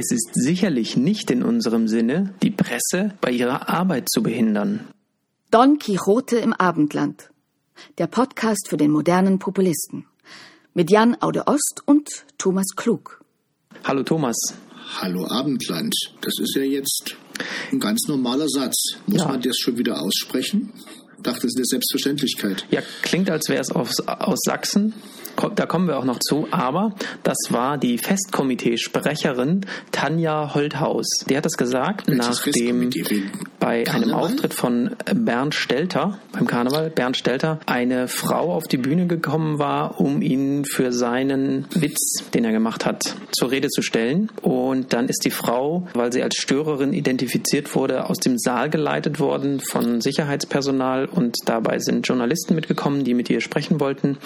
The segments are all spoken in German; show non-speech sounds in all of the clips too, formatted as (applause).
Es ist sicherlich nicht in unserem Sinne, die Presse bei ihrer Arbeit zu behindern. Don Quixote im Abendland. Der Podcast für den modernen Populisten. Mit Jan Aude Ost und Thomas Klug. Hallo Thomas. Hallo Abendland. Das ist ja jetzt ein ganz normaler Satz. Muss Ja. man das schon wieder aussprechen? Ich dachte, das ist eine Selbstverständlichkeit. Ja, klingt, als wäre es aus, aus Sachsen. Da kommen wir auch noch zu. Aber das war die Festkomitee-Sprecherin Tanja Holthaus. Die hat das gesagt, Welches nachdem Bei einem Karneval? Auftritt von Bernd Stelter, beim Karneval, Bernd Stelter, eine Frau auf die Bühne gekommen war, um ihn für seinen Witz, den er gemacht hat, zur Rede zu stellen. Und dann ist die Frau, weil sie als Störerin identifiziert wurde, aus dem Saal geleitet worden von Sicherheitspersonal und dabei sind Journalisten mitgekommen, die mit ihr sprechen wollten.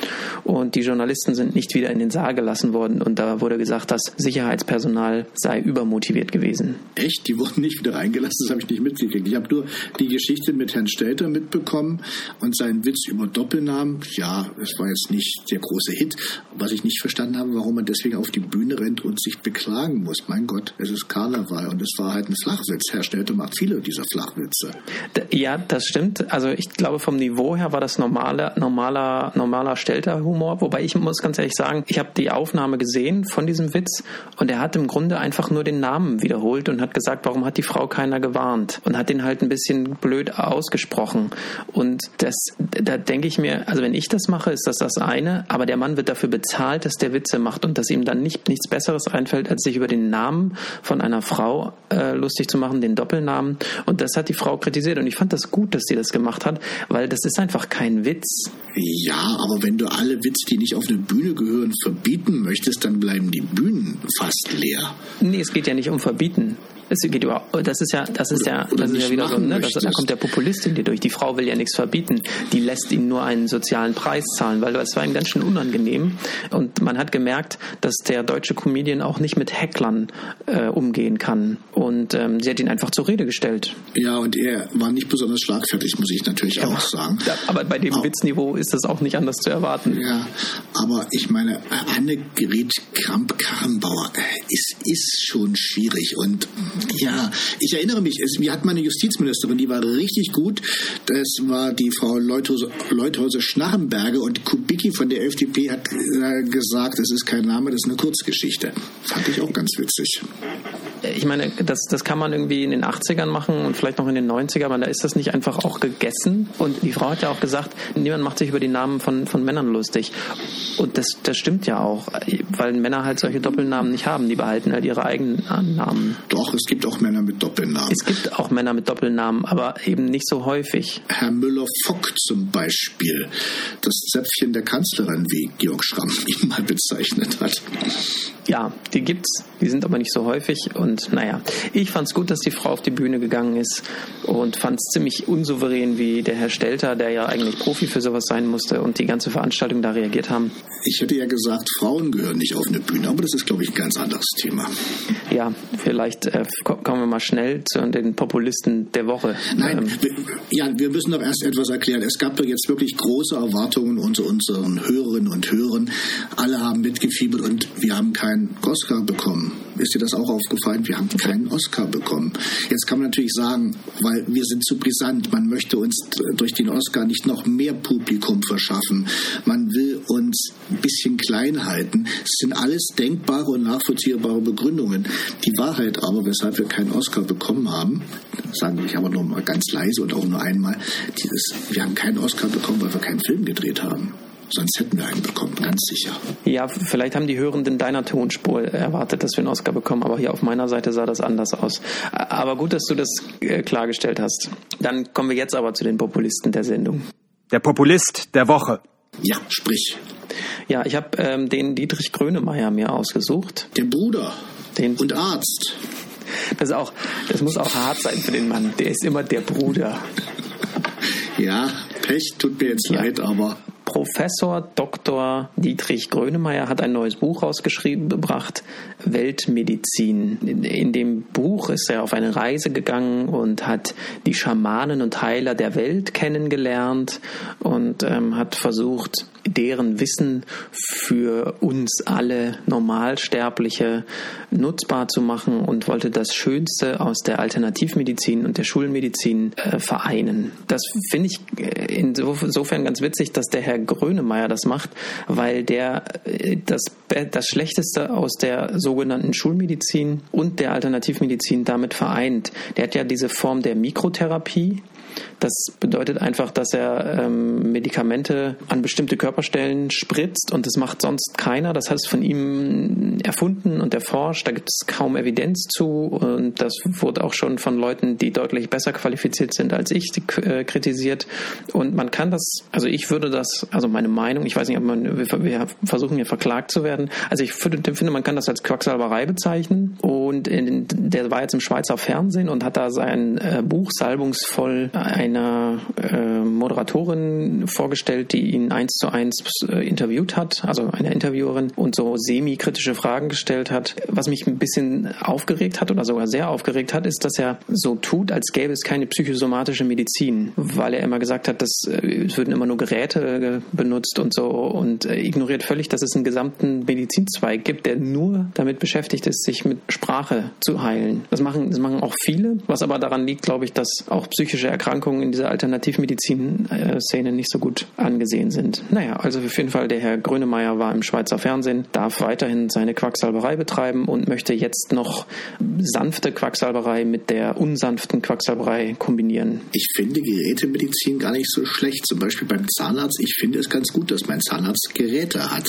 Und die Journalisten sind nicht wieder in den Saal gelassen worden und da wurde gesagt, das Sicherheitspersonal sei übermotiviert gewesen. Echt? Die wurden nicht wieder reingelassen, das habe ich nicht mitgekriegt. Ich habe nur die Geschichte mit Herrn Stelter mitbekommen und seinen Witz über Doppelnamen. Ja, es war jetzt nicht der große Hit. Was ich nicht verstanden habe, warum man deswegen auf die Bühne rennt und sich beklagen muss. Mein Gott, es ist Karneval und es war halt ein Flachwitz. Herr Stelter macht viele dieser Flachwitze. Ja, das stimmt. Also ich glaube, vom Niveau her war das normale, normaler, normaler Stelter-Humor. Wobei ich muss ganz ehrlich sagen, ich habe die Aufnahme gesehen von diesem Witz und er hat im Grunde einfach nur den Namen wiederholt und hat gesagt, warum hat die Frau keiner gewarnt? Und hat den halt ein bisschen blöd ausgesprochen. Und das, da denke ich mir, also wenn ich das mache, ist das das eine, aber der Mann wird dafür bezahlt, dass der Witze macht und dass ihm dann nicht, nichts Besseres einfällt, als sich über den Namen von einer Frau äh, lustig zu machen, den Doppelnamen. Und das hat die Frau kritisiert und ich fand das gut, dass sie das gemacht hat, weil das ist einfach kein Witz. Ja, aber wenn du alle Witze, die nicht auf eine Bühne gehören, verbieten möchtest, dann bleiben die Bühnen fast leer. Nee, es geht ja nicht um Verbieten. Es geht über, das ist ja, das ist ja, oder das ist ja wieder so, ne? Das, da kommt der Populist in dir durch. Die Frau will ja nichts verbieten. Die lässt ihm nur einen sozialen Preis zahlen, weil das war ihm ganz schön unangenehm. Und man hat gemerkt, dass der deutsche Comedian auch nicht mit Hecklern äh, umgehen kann. Und ähm, sie hat ihn einfach zur Rede gestellt. Ja, und er war nicht besonders schlagfertig, muss ich natürlich auch sagen. Ja, aber bei dem Au. Witzniveau ist das auch nicht anders zu erwarten. Ja, aber ich meine, Annegret Kramp-Karrenbauer, äh, es ist schon schwierig. Und ja, ich erinnere mich, es, wir hatten mal eine Justizministerin, die war richtig gut. Das war die Frau Leuthose, Leuthose Schnarrenberger und Kubicki von der FDP hat äh, gesagt, es ist kein Name, das ist eine Kurzgeschichte. Fand ich auch ganz witzig. Ich meine, das, das kann man irgendwie in den 80ern machen und vielleicht noch in den 90ern, aber da ist das nicht einfach auch gegessen. Und die Frau hat ja auch gesagt, niemand macht sich über die Namen von, von Männern lustig. Und das, das stimmt ja auch, weil Männer halt solche Doppelnamen nicht haben. Die behalten halt ihre eigenen Namen. Doch, es gibt auch Männer mit Doppelnamen. Es gibt auch Männer mit Doppelnamen, aber eben nicht so häufig. Herr Müller-Fock zum Beispiel, das Zäpfchen der Kanzlerin, wie Georg Schramm ihn mal bezeichnet hat. Ja, die gibt's, die sind aber nicht so häufig. Und naja, ich fand's gut, dass die Frau auf die Bühne gegangen ist und fand's ziemlich unsouverän, wie der Herr Stelter, der ja eigentlich Profi für sowas sein musste und die ganze Veranstaltung da reagiert haben. Ich hätte ja gesagt, Frauen gehören nicht auf eine Bühne, aber das ist, glaube ich, ein ganz anderes Thema. Ja, vielleicht äh, ko- kommen wir mal schnell zu den Populisten der Woche. Nein, Ähm, wir, ja, wir müssen doch erst etwas erklären. Es gab doch jetzt wirklich große Erwartungen unter unseren Hörerinnen und Hörern. Alle haben mitgefiebert und wir haben keinen Oscar bekommen. Ist dir das auch aufgefallen? Wir haben keinen Oscar bekommen. Jetzt kann man natürlich sagen, weil wir sind zu brisant, man möchte uns durch den Oscar nicht noch mehr Publikum verschaffen. Man will uns ein bisschen klein halten. Es sind alles denkbare und nachvollziehbare Begründungen. Die Wahrheit aber, weshalb wir keinen Oscar bekommen haben, sagen ich aber nur mal ganz leise und auch nur einmal, dieses, wir haben keinen Oscar bekommen, weil wir keinen Film gedreht haben. Sonst hätten wir einen bekommen, ganz sicher. ja, vielleicht haben die Hörenden deiner Tonspur erwartet, dass wir einen Oscar bekommen, aber hier auf meiner Seite sah das anders aus. Aber gut, dass du das äh, klargestellt hast. Dann kommen wir jetzt aber zu den Populisten der Sendung. Der Populist der Woche. Ja, sprich. Ja, ich habe ähm, den Dietrich Grönemeyer mir ausgesucht. Der Bruder Den, und Arzt. das, ist auch, das muss auch hart sein für den Mann. Der ist immer der Bruder. Ja, Pech, tut mir jetzt Ja. leid, aber Professor Dr. Dietrich Grönemeyer hat ein neues Buch rausgeschrieben, gebracht, Weltmedizin. In, dem Buch ist er auf eine Reise gegangen und hat die Schamanen und Heiler der Welt kennengelernt und ähm, hat versucht, deren Wissen für uns alle Normalsterbliche nutzbar zu machen und wollte das Schönste aus der Alternativmedizin und der Schulmedizin äh, vereinen. Das finde ich äh, insofern ganz witzig, dass der Herr Grönemeyer das macht, weil der äh, das, das Schlechteste aus der sogenannten Schulmedizin und der Alternativmedizin damit vereint. Der hat ja diese Form der Mikrotherapie, das bedeutet einfach, dass er ähm, Medikamente an bestimmte Körperstellen spritzt und das macht sonst keiner. Das heißt, von ihm erfunden und erforscht. Da gibt es kaum Evidenz zu und das wurde auch schon von Leuten, die deutlich besser qualifiziert sind als ich, äh, kritisiert. Und man kann das, also ich würde das, also meine Meinung, ich weiß nicht, ob man, wir, wir versuchen hier verklagt zu werden. Also ich finde, man kann das als Quacksalberei bezeichnen. Und in, der war jetzt im Schweizer Fernsehen und hat da sein äh, Buch salbungsvoll einer äh, Moderatorin vorgestellt, die ihn eins zu eins äh, interviewt hat, also eine Interviewerin und so semi-kritische Fragen gestellt hat. Was mich ein bisschen aufgeregt hat oder sogar sehr aufgeregt hat, ist, dass er so tut, als gäbe es keine psychosomatische Medizin, weil er immer gesagt hat, dass äh, es würden immer nur Geräte äh, benutzt und so und äh, ignoriert völlig, dass es einen gesamten Medizinzweig gibt, der nur damit beschäftigt ist, sich mit Sprache zu heilen. Das machen, das machen auch viele, was aber daran liegt, glaube ich, dass auch psychische Erkrankungen in dieser Alternativmedizin-Szene nicht so gut angesehen sind. Naja, also auf jeden Fall, der Herr Grönemeyer war im Schweizer Fernsehen, darf weiterhin seine Quacksalberei betreiben und möchte jetzt noch sanfte Quacksalberei mit der unsanften Quacksalberei kombinieren. Ich finde Gerätemedizin gar nicht so schlecht. Zum Beispiel beim Zahnarzt. Ich finde es ganz gut, dass mein Zahnarzt Geräte hat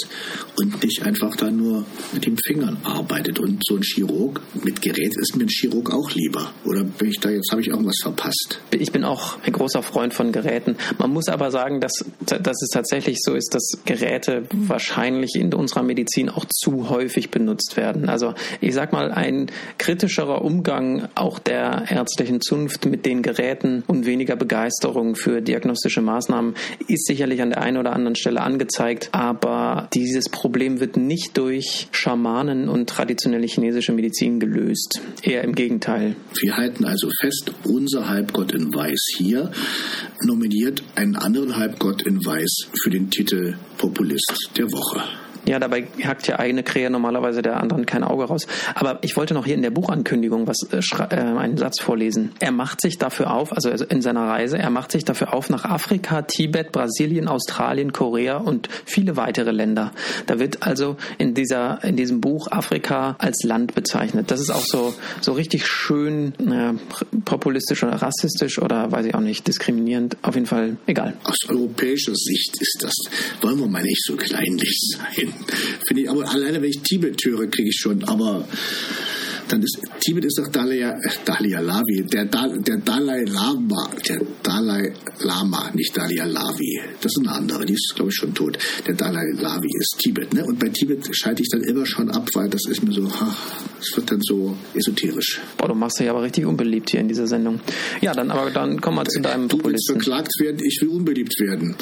und nicht einfach da nur mit den Fingern arbeitet. Und so ein Chirurg mit Gerät ist mir ein Chirurg auch lieber. Oder bin ich da jetzt, habe ich irgendwas verpasst? Ich bin auch ein großer Freund von Geräten. Man muss aber sagen, dass, dass es tatsächlich so ist, dass Geräte wahrscheinlich in unserer Medizin auch zu häufig benutzt werden. Also ich sag mal, ein kritischerer Umgang auch der ärztlichen Zunft mit den Geräten und weniger Begeisterung für diagnostische Maßnahmen ist sicherlich an der einen oder anderen Stelle angezeigt, aber dieses Problem wird nicht durch Schamanen und traditionelle chinesische Medizin gelöst. Eher im Gegenteil. Wir halten also fest, unser Halbgott in Weiß hier nominiert einen anderen Halbgott in Weiß für den Titel Populist der Woche. Ja, dabei hackt ja eine Krähe normalerweise der anderen kein Auge raus. Aber ich wollte noch hier in der Buchankündigung was äh, äh, einen Satz vorlesen. Er macht sich dafür auf, also in seiner Reise, er macht sich dafür auf nach Afrika, Tibet, Brasilien, Australien, Korea und viele weitere Länder. Da wird also in dieser in diesem Buch Afrika als Land bezeichnet. Das ist auch so so richtig schön äh, populistisch oder rassistisch oder weiß ich auch nicht diskriminierend. Auf jeden Fall egal. Aus europäischer Sicht ist das wollen wir mal nicht so kleinlich sein. Finde ich, aber alleine wenn ich Tibet höre, kriege ich schon, aber dann ist Tibet ist doch Dalai, äh, Dalai Lavi, der, der Dalai Lama, der Dalai Lama, nicht Dalai Lavi. Das ist eine andere, die ist glaube ich schon tot. Der Dalai Lavi ist Tibet, ne? Und bei Tibet schalte ich dann immer schon ab, weil das ist mir so, es wird dann so esoterisch. Boah, du machst dich aber richtig unbeliebt hier in dieser Sendung. Ja, dann aber dann kommen wir zu deinem Du willst verklagt werden, ich will unbeliebt werden.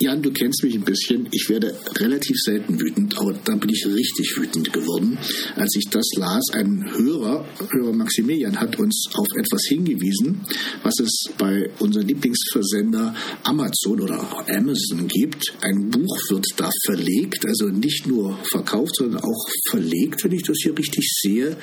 Jan, du kennst mich ein bisschen. Ich werde relativ selten wütend, aber da bin ich richtig wütend geworden, als ich das las. Ein Hörer, Hörer Maximilian, hat uns auf etwas hingewiesen, was es bei unserem Lieblingsversender Amazon oder Amazon gibt. Ein Buch wird da verlegt, also nicht nur verkauft, sondern auch verlegt, wenn ich das hier richtig sehe.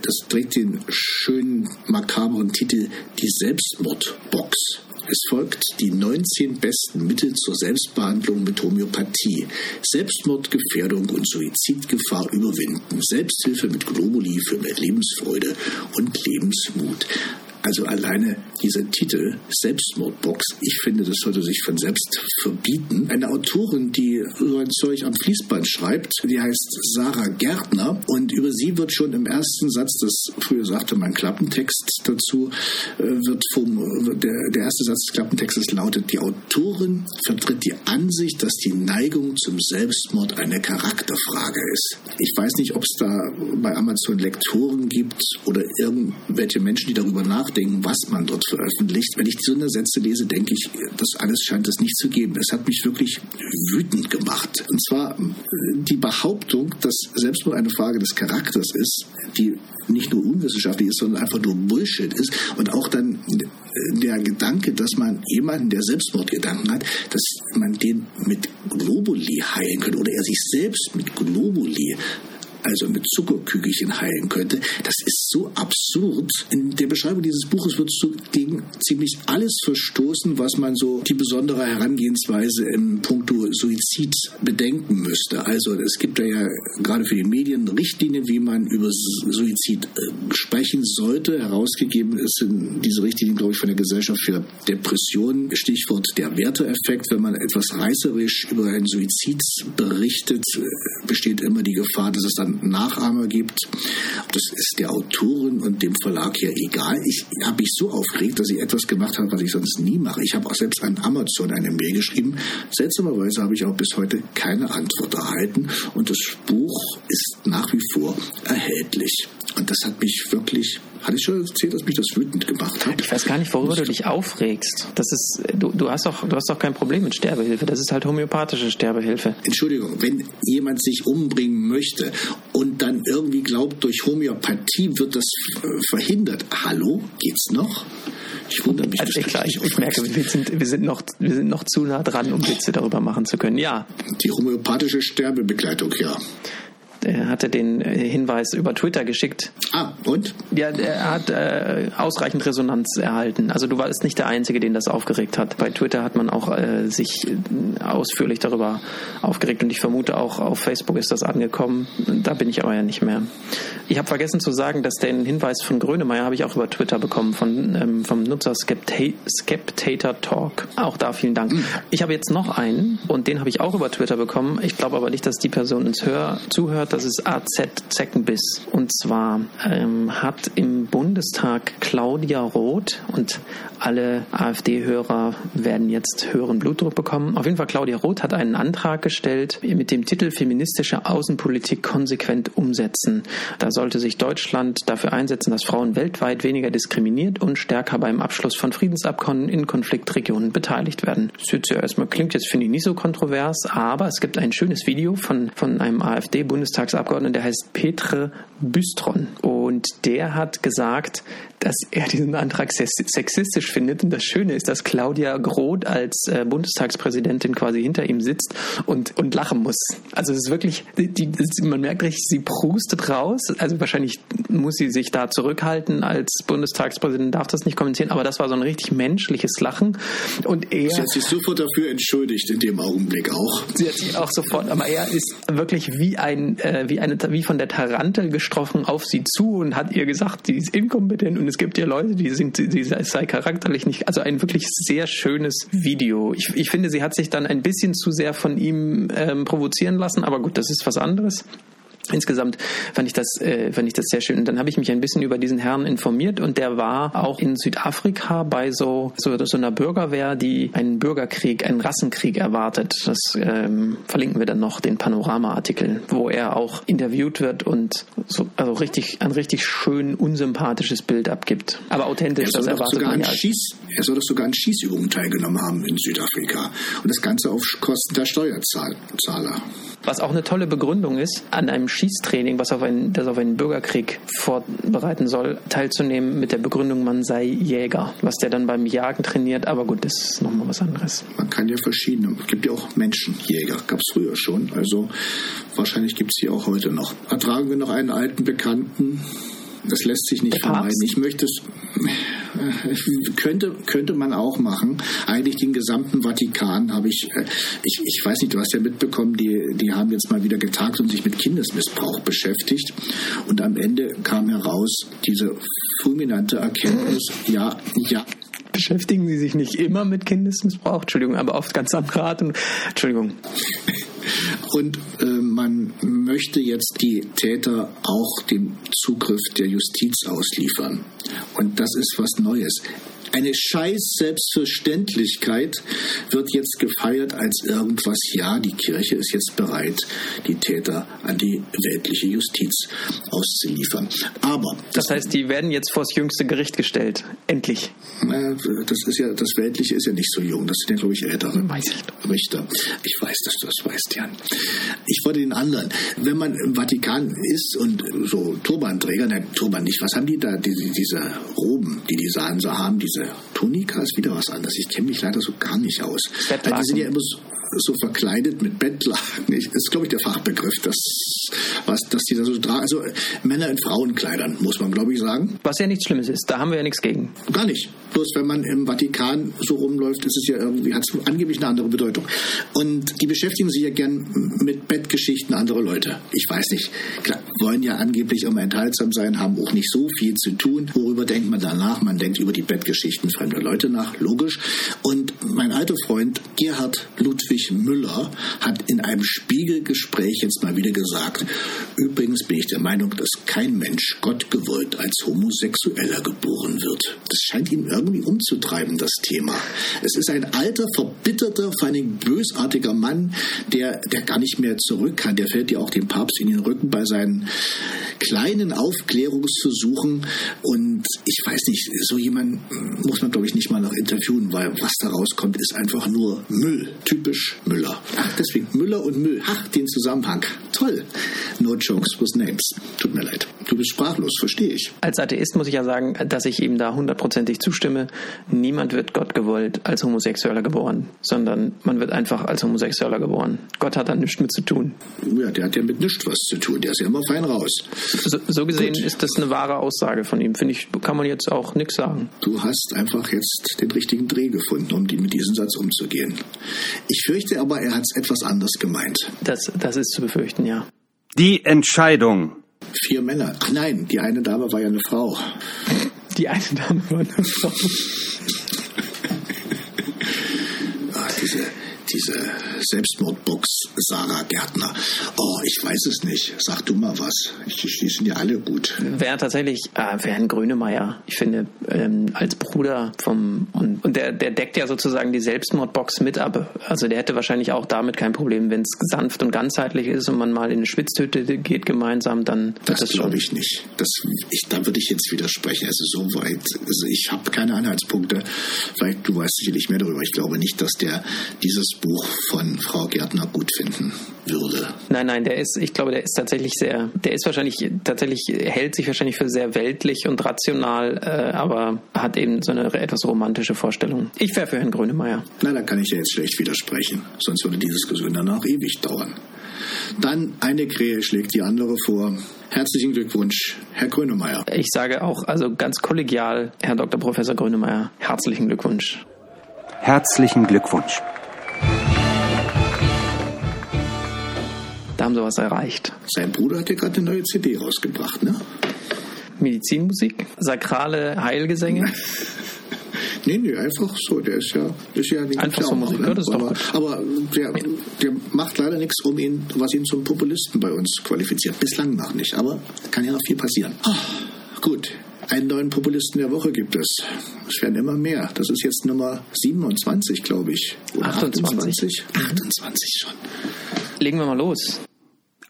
Das trägt den schönen makabren Titel Die Selbstmordbox. Es folgt die 19 besten Mittel zur Selbstbehandlung mit Homöopathie. Selbstmordgefährdung und Suizidgefahr überwinden. Selbsthilfe mit Globuli für mehr Lebensfreude und Lebensmut. Also alleine dieser Titel Selbstmordbox, ich finde, das sollte sich von selbst verbieten. Eine Autorin, die so ein Zeug am Fließband schreibt, die heißt Sarah Gärtner und über sie wird schon im ersten Satz, das früher sagte man Klappentext dazu, äh, wird vom, der, der erste Satz des Klappentextes lautet, die Autorin vertritt die Ansicht, dass die Neigung zum Selbstmord eine Charakterfrage ist. Ich weiß nicht, ob es da bei Amazon Lektoren gibt oder irgendwelche Menschen, die darüber nachdenken, nachdenken, was man dort veröffentlicht. Wenn ich so eine Sätze lese, denke ich, das alles scheint es nicht zu geben. Das hat mich wirklich wütend gemacht. Und zwar äh, die Behauptung, dass Selbstmord eine Frage des Charakters ist, die nicht nur unwissenschaftlich ist, sondern einfach nur Bullshit ist. Und auch dann äh, der Gedanke, dass man jemanden, der Selbstmordgedanken hat, dass man den mit Globuli heilen könnte oder er sich selbst mit Globuli also mit Zuckerkügelchen heilen könnte. Das ist so absurd. In der Beschreibung dieses Buches wird so gegen ziemlich alles verstoßen, was man so die besondere Herangehensweise im Punkto Suizid bedenken müsste. Also es gibt da ja gerade für die Medien Richtlinien, wie man über Suizid äh, sprechen sollte. Herausgegeben ist diese Richtlinien, glaube ich, von der Gesellschaft für Depressionen. Stichwort der Werteeffekt. Wenn man etwas reißerisch über einen Suizid berichtet, äh, besteht immer die Gefahr, dass es dann Nachahmer gibt. Das ist der Autorin und dem Verlag ja egal. Ich habe mich so aufgeregt, dass ich etwas gemacht habe, was ich sonst nie mache. Ich habe auch selbst an Amazon eine Mail geschrieben. Seltsamerweise habe ich auch bis heute keine Antwort erhalten und das Buch ist nach wie vor erhältlich. Und das hat mich wirklich, hatte ich schon erzählt, dass mich das wütend gemacht hat? Ich weiß gar nicht, worüber du dich aufregst. Das ist, du, du hast doch, du hast doch kein Problem mit Sterbehilfe. Das ist halt homöopathische Sterbehilfe. Entschuldigung, wenn jemand sich umbringen möchte und dann irgendwie glaubt, durch Homöopathie wird das verhindert. Hallo, geht's noch? Ich wundere mich. Also klar, ich, ich merke, wir sind, wir, sind noch, wir sind noch zu nah dran, um Witze darüber machen zu können. Ja. Die homöopathische Sterbebegleitung, ja. Er hatte den äh, Hinweis über Twitter geschickt. Ah, und? Ja, er hat äh, ausreichend Resonanz erhalten. Also du warst nicht der Einzige, den das aufgeregt hat. Bei Twitter hat man auch äh, sich äh, ausführlich darüber aufgeregt und ich vermute auch auf Facebook ist das angekommen. Da bin ich aber ja nicht mehr. Ich habe vergessen zu sagen, dass den Hinweis von Grönemeyer habe ich auch über Twitter bekommen, von, ähm, vom Nutzer Skepta Skeptator Talk. Auch da vielen Dank. Mhm. Ich habe jetzt noch einen und den habe ich auch über Twitter bekommen. Ich glaube aber nicht, dass die Person uns hör zuhört das ist AZ Zeckenbiss. Und zwar ähm, hat im Bundestag Claudia Roth und alle AfD-Hörer werden jetzt höheren Blutdruck bekommen. Auf jeden Fall, Claudia Roth hat einen Antrag gestellt mit dem Titel Feministische Außenpolitik konsequent umsetzen. Da sollte sich Deutschland dafür einsetzen, dass Frauen weltweit weniger diskriminiert und stärker beim Abschluss von Friedensabkommen in Konfliktregionen beteiligt werden. Das ja erstmal, klingt jetzt, finde ich, nicht so kontrovers, aber es gibt ein schönes Video von, von einem AfD-Bundestag Bundestagsabgeordneten, der heißt Petre Bystron. Und der hat gesagt, dass er diesen Antrag sexistisch findet. Und das Schöne ist, dass Claudia Groth als äh, Bundestagspräsidentin quasi hinter ihm sitzt und, und lachen muss. Also es ist wirklich, die, die, man merkt richtig, sie prustet raus. Also wahrscheinlich muss sie sich da zurückhalten. Als Bundestagspräsidentin darf das nicht kommentieren, aber das war so ein richtig menschliches Lachen. Und er. Sie hat sich sofort dafür entschuldigt in dem Augenblick auch. Sie hat sich auch sofort, aber er ist wirklich wie ein, äh, wie eine, wie von der Tarantel gestroffen auf sie zu und hat ihr gesagt, sie ist inkompetent und es gibt ja Leute, die sind, sie sei charakterlich nicht, also ein wirklich sehr schönes Video. Ich, ich finde, sie hat sich dann ein bisschen zu sehr von ihm ähm, provozieren lassen, aber gut, das ist was anderes. Insgesamt fand ich das, äh, fand ich das sehr schön. Und dann habe ich mich ein bisschen über diesen Herrn informiert und der war auch in Südafrika bei so, so, so einer Bürgerwehr, die einen Bürgerkrieg, einen Rassenkrieg erwartet. Das ähm, verlinken wir dann noch, den Panorama-Artikel, wo er auch interviewt wird und so, also richtig, ein richtig schön unsympathisches Bild abgibt. Aber authentisch, das erwartet man ja. Schieß, er soll doch sogar an Schießübungen teilgenommen haben in Südafrika. Und das Ganze auf Kosten der Steuerzahler. Was auch eine tolle Begründung ist, an einem Schießtraining, was auf einen, das auf einen Bürgerkrieg vorbereiten soll, teilzunehmen mit der Begründung, man sei Jäger, was der dann beim Jagen trainiert. Aber gut, das ist nochmal was anderes. Man kann ja verschiedene, es gibt ja auch Menschenjäger, gab es früher schon. Also wahrscheinlich gibt es die auch heute noch. Ertragen wir noch einen alten Bekannten, das lässt sich nicht vermeiden. Ich möchte es, äh, könnte, könnte man auch machen. Eigentlich den gesamten Vatikan habe ich, äh, ich, ich weiß nicht, du hast ja mitbekommen, die, die haben jetzt mal wieder getagt und sich mit Kindesmissbrauch beschäftigt. Und am Ende kam heraus diese fulminante Erkenntnis, ja, ja, beschäftigen Sie sich nicht immer mit Kindesmissbrauch, Entschuldigung, aber oft ganz andere Art und Entschuldigung. Und äh, man möchte jetzt die Täter auch dem Zugriff der Justiz ausliefern. Und das ist was Neues. Eine scheiß Selbstverständlichkeit wird jetzt gefeiert als irgendwas. Ja, die Kirche ist jetzt bereit, die Täter an die weltliche Justiz auszuliefern. Aber das heißt, die werden jetzt vors jüngste Gericht gestellt. Endlich. Das ist ja das weltliche ist ja nicht so jung. Das sind ja glaube ich ältere weiß ich. Richter. Ich weiß, dass du das weißt, Jan. Ich wollte den anderen. Wenn man im Vatikan ist und so Turbanträger, nein, Turban nicht. Was haben die da? Diese, diese Roben, die die Sahen so haben, diese Tunika ist wieder was anderes. Ich kenne mich leider so gar nicht aus. Bettlaken. Die sind ja immer so, so verkleidet mit Bettlaken. Das ist, glaube ich, der Fachbegriff, das, was, dass die da so tragen. Also Männer in Frauenkleidern, muss man, glaube ich, sagen. Was ja nichts Schlimmes ist. Da haben wir ja nichts gegen. Gar nicht. Bloß wenn man im Vatikan so rumläuft, ist es ja irgendwie, hat es angeblich eine andere Bedeutung. Und die beschäftigen sich ja gern mit Bettgeschichten anderer Leute. Ich weiß nicht. Klar, wollen ja angeblich immer enthaltsam sein, haben auch nicht so viel zu tun. Worüber denkt man danach? Man denkt über die Bettgeschichten fremder Leute nach, logisch. Und mein alter Freund Gerhard Ludwig Müller hat in einem Spiegelgespräch jetzt mal wieder gesagt, übrigens bin ich der Meinung, dass kein Mensch Gott gewollt als Homosexueller geboren wird. Das scheint ihn irgendwie umzutreiben, das Thema. Es ist ein alter, verbitterter, vor allem bösartiger Mann, der, der gar nicht mehr zurück kann. Der fällt ja auch dem Papst in den Rücken bei seinen kleinen Aufklärungsversuchen. Und ich weiß nicht, so jemand muss man, glaube ich, nicht mal noch interviewen, weil was da rauskommt, ist einfach nur Müll. Typisch Müller. Ach, deswegen Müller und Müll. Ach, den Zusammenhang. Toll. No jokes with names. Tut mir leid. Du bist sprachlos, verstehe ich. Als Atheist muss ich ja sagen, dass ich ihm da hundertprozentig zustimme. Niemand wird Gott gewollt als Homosexueller geboren, sondern man wird einfach als Homosexueller geboren. Gott hat da nichts mit zu tun. Ja, der hat ja mit nichts was zu tun. Der ist ja immer fein raus. So, so gesehen Gut. ist das eine wahre Aussage von ihm. Finde ich, kann man jetzt auch nichts sagen. Du hast einfach jetzt den richtigen Dreh gefunden, um die, mit diesem Satz umzugehen. Ich fürchte aber, er hat es etwas anders gemeint. Das, das ist zu befürchten, ja. Die Entscheidung. Vier Männer. Ach nein, die eine Dame war ja eine Frau. Die eine Dame war eine Frau. Ach, diese, diese Selbstmordbox Sarah Gärtner. Oh, ich weiß es nicht. Sag du mal was. Die sind ja alle gut. Wäre tatsächlich äh, wäre ein Grönemeyer. Ich finde, ähm, als Bruder vom und, und der, der deckt ja sozusagen die Selbstmordbox mit ab. Also der hätte wahrscheinlich auch damit kein Problem, wenn es sanft und ganzheitlich ist und man mal in eine Schwitzhütte geht gemeinsam, dann das, das glaube ich nicht. Das, ich, da würde ich jetzt widersprechen. Also so weit, also ich habe keine Anhaltspunkte. Vielleicht du weißt sicherlich mehr darüber. Ich glaube nicht, dass der dieses Buch von Frau Gärtner gut finden würde. Nein, nein, der ist, ich glaube, der ist tatsächlich sehr, der ist wahrscheinlich, tatsächlich, hält sich wahrscheinlich für sehr weltlich und rational, äh, aber hat eben so eine etwas romantische Vorstellung. Ich wäre für Herrn Grönemeyer. Na, da kann ich ja jetzt schlecht widersprechen, sonst würde die Diskussion danach ewig dauern. Dann eine Krähe schlägt die andere vor. Herzlichen Glückwunsch, Herr Grönemeyer. Ich sage auch, also ganz kollegial, Herr Dr. Professor Grönemeyer, herzlichen Glückwunsch. Herzlichen Glückwunsch. Haben sie was erreicht. Sein Bruder hat ja gerade eine neue CD rausgebracht, ne? Medizinmusik, sakrale Heilgesänge. (laughs) Nee, nee, einfach so. Der ist ja, ist ja einfach so Musik, ne? aber, aber der, der macht leider nichts, um ihn, was ihn zum Populisten bei uns qualifiziert. Bislang noch nicht, aber kann ja noch viel passieren. Oh, gut, einen neuen Populisten der Woche gibt es. Es werden immer mehr. Das ist jetzt Nummer 27, glaube ich. Oder 28. 28? 28 schon. Legen wir mal los.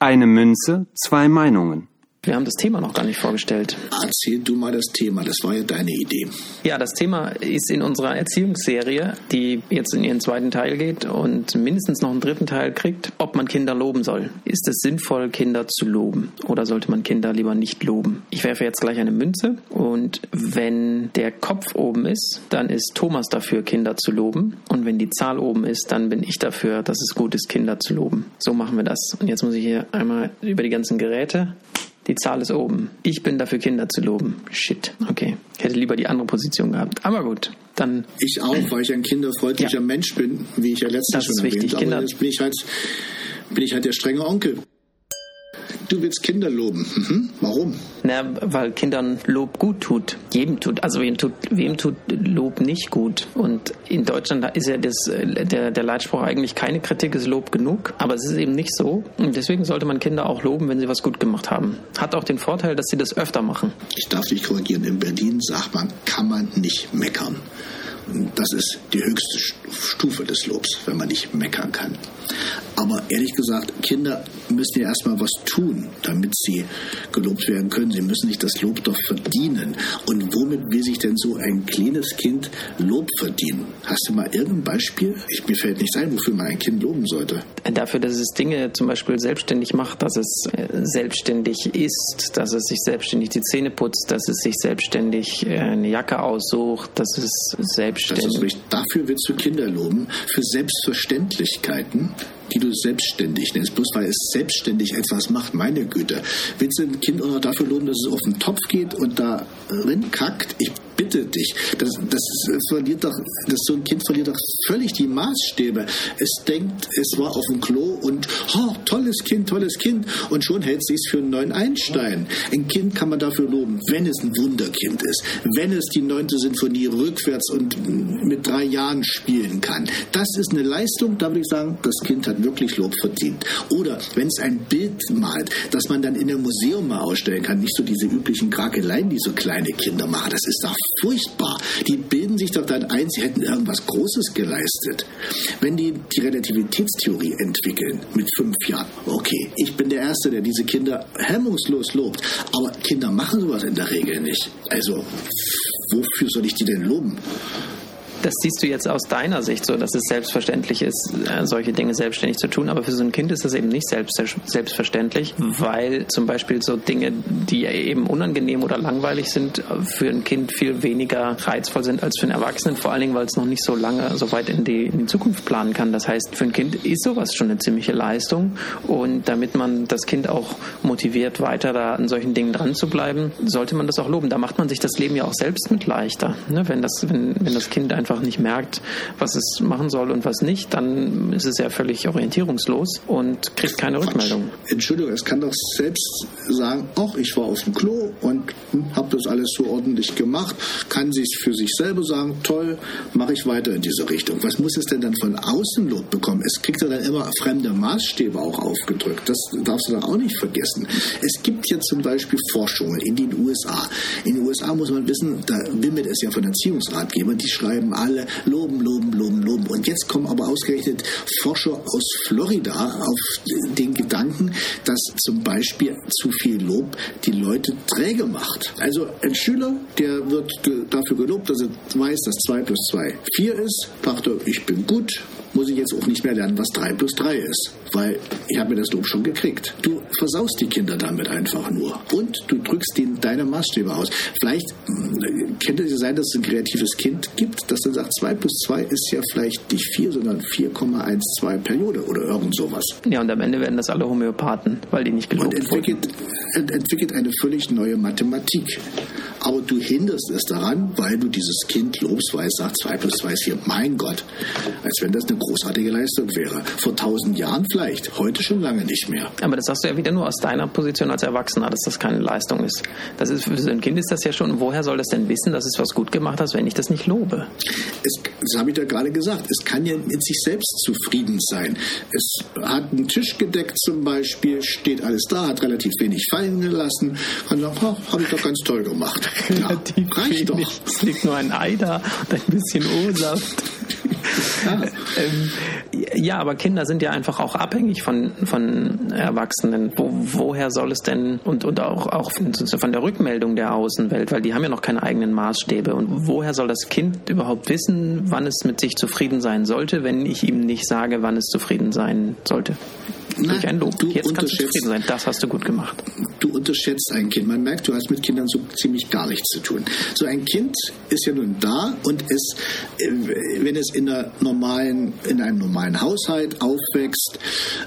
Eine Münze, zwei Meinungen. Wir haben das Thema noch gar nicht vorgestellt. Erzähl du mal das Thema, das war ja deine Idee. Ja, das Thema ist in unserer Erziehungsserie, die jetzt in ihren zweiten Teil geht und mindestens noch einen dritten Teil kriegt, ob man Kinder loben soll. Ist es sinnvoll, Kinder zu loben oder sollte man Kinder lieber nicht loben? Ich werfe jetzt gleich eine Münze und wenn der Kopf oben ist, dann ist Thomas dafür, Kinder zu loben und wenn die Zahl oben ist, dann bin ich dafür, dass es gut ist, Kinder zu loben. So machen wir das. Und jetzt muss ich hier einmal über die ganzen Geräte die Zahl ist oben. Ich bin dafür, Kinder zu loben. Shit. Okay. Ich hätte lieber die andere Position gehabt. Aber gut. Dann. Ich auch, weil ich ein kinderfreundlicher Ja. Mensch bin, wie ich ja letztens Das schon ist erwähnt habe. Kinder- Jetzt bin ich halt, bin ich halt der strenge Onkel. Du willst Kinder loben. Mhm. Warum? Na, weil Kindern Lob gut tut. Jedem tut, also wem tut, wem tut Lob nicht gut? Und in Deutschland ist ja das, der, der Leitspruch eigentlich keine Kritik ist Lob genug, aber es ist eben nicht so. Und deswegen sollte man Kinder auch loben, wenn sie was gut gemacht haben. Hat auch den Vorteil, dass sie das öfter machen. Ich darf dich korrigieren. In Berlin sagt man, kann man nicht meckern. Das ist die höchste Stufe des Lobs, wenn man nicht meckern kann. Aber ehrlich gesagt, Kinder müssen ja erstmal was tun, damit sie gelobt werden können. Sie müssen sich das Lob doch verdienen. Und womit will sich denn so ein kleines Kind Lob verdienen? Hast du mal irgendein Beispiel? Ich, mir fällt nicht ein, wofür man ein Kind loben sollte. Dafür, dass es Dinge zum Beispiel selbstständig macht, dass es äh, selbstständig isst, dass es sich selbstständig die Zähne putzt, dass es sich selbstständig äh, eine Jacke aussucht, dass es selbstständig. Das. Dafür willst du Kinder loben, für Selbstverständlichkeiten die du selbstständig nennst, bloß weil es selbstständig etwas macht, meine Güte. Willst du ein Kind auch dafür loben, dass es auf den Topf geht und da kackt? Ich bitte dich. Das, das verliert doch, das, so ein Kind verliert doch völlig die Maßstäbe. Es denkt, es war auf dem Klo und oh, tolles Kind, tolles Kind. Und schon hält sie es für einen neuen Einstein. Ein Kind kann man dafür loben, wenn es ein Wunderkind ist, wenn es die neunte Sinfonie rückwärts und mit drei Jahren spielen kann. Das ist eine Leistung, da würde ich sagen, das Kind hat wirklich Lob verdient. Oder wenn es ein Bild malt, das man dann in einem Museum mal ausstellen kann, nicht so diese üblichen Krakeleien, die so kleine Kinder machen. Das ist doch furchtbar. Die bilden sich doch dann ein, sie hätten irgendwas Großes geleistet. Wenn die die Relativitätstheorie entwickeln mit fünf Jahren, okay, ich bin der Erste, der diese Kinder hemmungslos lobt. Aber Kinder machen sowas in der Regel nicht. Also, wofür soll ich die denn loben? Das siehst du jetzt aus deiner Sicht so, dass es selbstverständlich ist, äh, solche Dinge selbstständig zu tun. Aber für so ein Kind ist das eben nicht selbst, selbstverständlich, weil zum Beispiel so Dinge, die eben unangenehm oder langweilig sind, für ein Kind viel weniger reizvoll sind als für einen Erwachsenen. Vor allen Dingen, weil es noch nicht so lange, so weit in die, in die Zukunft planen kann. Das heißt, für ein Kind ist sowas schon eine ziemliche Leistung. Und damit man das Kind auch motiviert, weiter da an solchen Dingen dran zu bleiben, sollte man das auch loben. Da macht man sich das Leben ja auch selbst mit leichter. Ne? Wenn, das, wenn, wenn das Kind einfach einfach nicht merkt, was es machen soll und was nicht, dann ist es ja völlig orientierungslos und kriegt keine Quatsch. Rückmeldung. Entschuldigung, es kann doch selbst sagen, ach, ich war auf dem Klo und habe das alles so ordentlich gemacht, kann sich für sich selber sagen, toll, mache ich weiter in diese Richtung. Was muss es denn dann von außen Lob bekommen? Es kriegt ja dann immer fremde Maßstäbe auch aufgedrückt. Das darfst du dann auch nicht vergessen. Es gibt jetzt zum Beispiel Forschungen in den USA. In den USA muss man wissen, da wimmelt es ja von Erziehungsratgebern, die schreiben alle loben, loben, loben, loben. Und jetzt kommen aber ausgerechnet Forscher aus Florida auf den Gedanken, dass zum Beispiel zu viel Lob die Leute träge macht. Also ein Schüler, der wird dafür gelobt, dass er weiß, dass 2 plus 2 4 ist, dachte, ich bin gut, muss ich jetzt auch nicht mehr lernen, was 3 plus 3 ist, weil ich habe mir das Lob schon gekriegt. Du versaust die Kinder damit einfach nur und du drückst ihnen deine Maßstäbe aus. Vielleicht hm, könnte es sein, dass es ein kreatives Kind gibt, das dann sagt, 2 plus 2 ist ja vielleicht nicht 4, sondern 4,12 Periode oder irgend sowas. Ja, und am Ende werden das alle Homöopathen, weil die nicht gelobt und entwickelt, wurden. entwickelt eine völlig neue Mathematik. Aber du hinderst es daran, weil du dieses Kind lobst, weil es sagt, 2 plus 2 ist 4. Mein Gott, als wenn das eine großartige Leistung wäre. Vor tausend Jahren vielleicht, heute schon lange nicht mehr. Aber das sagst du ja wieder nur aus deiner Position als Erwachsener, dass das keine Leistung ist. Das ist für so ein Kind ist das ja schon, woher soll das denn wissen, dass es was gut gemacht hat, wenn ich das nicht lobe? Es, das habe ich ja gerade gesagt. Es kann ja mit sich selbst zufrieden sein. Es hat einen Tisch gedeckt zum Beispiel, steht alles da, hat relativ wenig fallen gelassen, kann sagen, oh, habe ich doch ganz toll gemacht. Relativ ja, reicht wenig. doch. Es liegt nur ein Ei da und ein bisschen O-Saft. Ja. ähm, ja, aber Kinder sind ja einfach auch abhängig von, von Erwachsenen. Wo, woher soll es denn und, und auch, auch von der Rückmeldung der Außenwelt, weil die haben ja noch keine eigenen Maßstäbe. Und woher soll das Kind überhaupt wissen, wann es mit sich zufrieden sein sollte, wenn ich ihm nicht sage, wann es zufrieden sein sollte? Durch ein Lob. Jetzt kannst du zufrieden sein. Das hast du gut gemacht. Du unterschätzt ein Kind. Man merkt, du hast mit Kindern so ziemlich gar nichts zu tun. So ein Kind ist ja nun da und ist, äh, wenn es in, einer normalen, in einem normalen Haushalt aufwächst,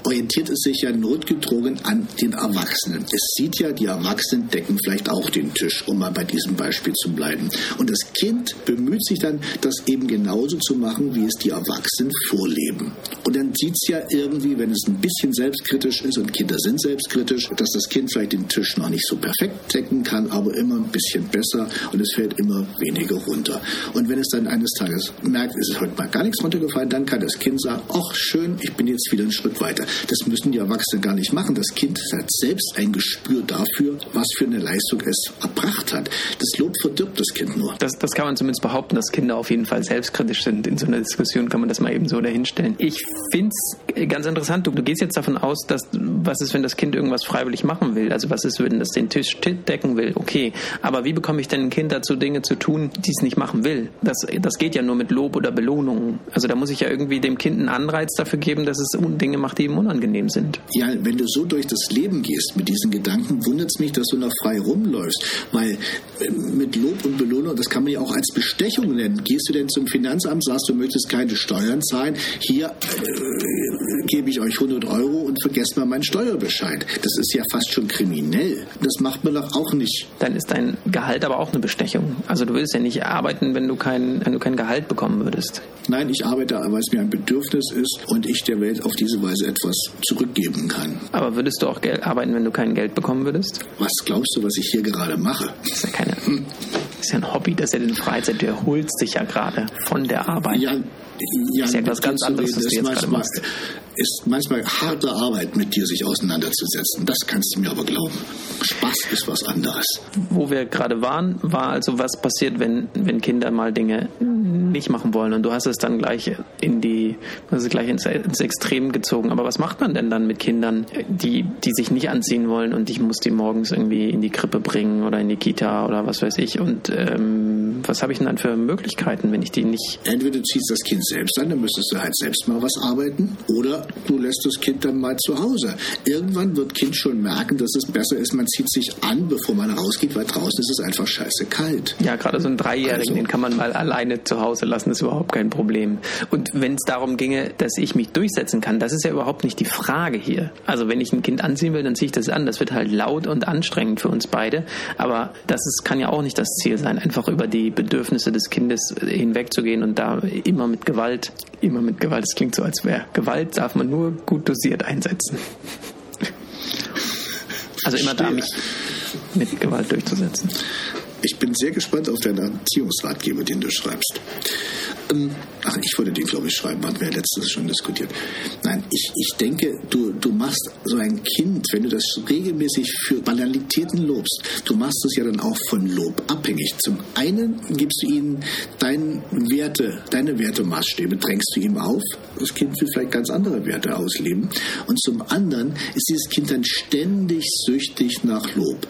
orientiert es sich ja notgedrungen an den Erwachsenen. Es sieht ja, die Erwachsenen decken vielleicht auch den Tisch, um mal bei diesem Beispiel zu bleiben. Und das Kind bemüht sich dann, das eben genauso zu machen, wie es die Erwachsenen vorleben. Und dann sieht es ja irgendwie, wenn es ein bisschen selbstkritisch ist, und Kinder sind selbstkritisch, dass das Kind vielleicht den Tisch noch nicht so perfekt decken kann, aber immer ein bisschen besser und es fällt immer weniger runter. Und wenn es dann eines Tages merkt, es ist heute mal gar nichts runtergefallen, dann kann das Kind sagen, ach schön, ich bin jetzt wieder einen Schritt weiter. Das müssen die Erwachsenen gar nicht machen. Das Kind hat selbst ein Gespür dafür, was für eine Leistung es erbracht hat. Das Lob verdirbt das Kind nur. Das, das kann man zumindest behaupten, dass Kinder auf jeden Fall selbstkritisch sind. In so einer Diskussion kann man das mal eben so dahinstellen. Ich finde es ganz interessant. Du, du gehst jetzt davon aus, dass was ist, wenn das Kind irgendwas freiwillig machen will? Also was ist, wenn das den Tisch decken will? Okay, aber wie bekomme ich denn ein Kind dazu, Dinge zu tun, die es nicht machen will? Das, das geht ja nur mit Lob oder Belohnung. Also da muss ich ja irgendwie dem Kind einen Anreiz dafür geben, dass es Dinge macht, die ihm unangenehm sind. Ja, wenn du so durch das Leben gehst mit diesen Gedanken, wundert es mich, dass du noch frei rumläufst. Weil äh, mit Lob und Belohnung, das kann man ja auch als Bestechung nennen. Gehst du denn zum Finanzamt, sagst du möchtest keine Steuern zahlen, hier äh, gebe ich euch 100 Euro und vergesst mal meinen Steuerbescheid. Das ist ja fast schon kriminell. Das macht man doch auch nicht. Dann ist dein Gehalt aber auch eine Bestechung. Also du willst ja nicht arbeiten, wenn du kein, wenn du kein Gehalt bekommen würdest. Nein, ich arbeite, weil es mir ein Bedürfnis ist und ich der Welt auf diese Weise etwas zurückgeben kann. Aber würdest du auch Geld arbeiten, wenn du kein Geld bekommen würdest? Was glaubst du, was ich hier gerade mache? Das ist ja keine. Das ist ja ein Hobby, das ist ja in Freizeit. Du erholst dich ja gerade von der Arbeit. Ja, ja, das ist ja etwas ganz anderes, was du jetzt gerade machst ist manchmal harte Arbeit, mit dir sich auseinanderzusetzen. Das kannst du mir aber glauben. Spaß ist was anderes. Wo wir gerade waren, war also, was passiert, wenn, wenn Kinder mal Dinge nicht machen wollen. Und du hast es dann gleich in die, also gleich ins, ins Extrem gezogen. Aber was macht man denn dann mit Kindern, die, die sich nicht anziehen wollen und ich muss die morgens irgendwie in die Krippe bringen oder in die Kita oder was weiß ich? Und ähm, was habe ich denn dann für Möglichkeiten, wenn ich die nicht. Entweder du ziehst das Kind selbst an, dann müsstest du halt selbst mal was arbeiten. Oder du lässt das Kind dann mal zu Hause. Irgendwann wird Kind schon merken, dass es besser ist, man zieht sich an, bevor man rausgeht, weil draußen ist es einfach scheiße kalt. Ja, gerade so einen Dreijährigen, also, den kann man mal alleine zu Hause lassen, ist überhaupt kein Problem. Und wenn es darum ginge, dass ich mich durchsetzen kann, das ist ja überhaupt nicht die Frage hier. Also wenn ich ein Kind anziehen will, dann ziehe ich das an. Das wird halt laut und anstrengend für uns beide. Aber das ist, kann ja auch nicht das Ziel sein, einfach über die Bedürfnisse des Kindes hinwegzugehen und da immer mit Gewalt, immer mit Gewalt, das klingt so, als wäre Gewalt darf man nur gut dosiert einsetzen. Also immer da, mich mit Gewalt durchzusetzen. Ich bin sehr gespannt auf deinen Erziehungsratgeber, den du schreibst. Ähm, ach, ich wollte den, glaube ich, schreiben, hatten wir ja letztens schon diskutiert. Nein, ich, ich denke, du, du machst so ein Kind, wenn du das regelmäßig für Banalitäten lobst, du machst es ja dann auch von Lob abhängig. Zum einen gibst du ihnen deine Werte, deine Wertemaßstäbe, drängst du ihm auf. Das Kind will vielleicht ganz andere Werte ausleben. Und zum anderen ist dieses Kind dann ständig süchtig nach Lob.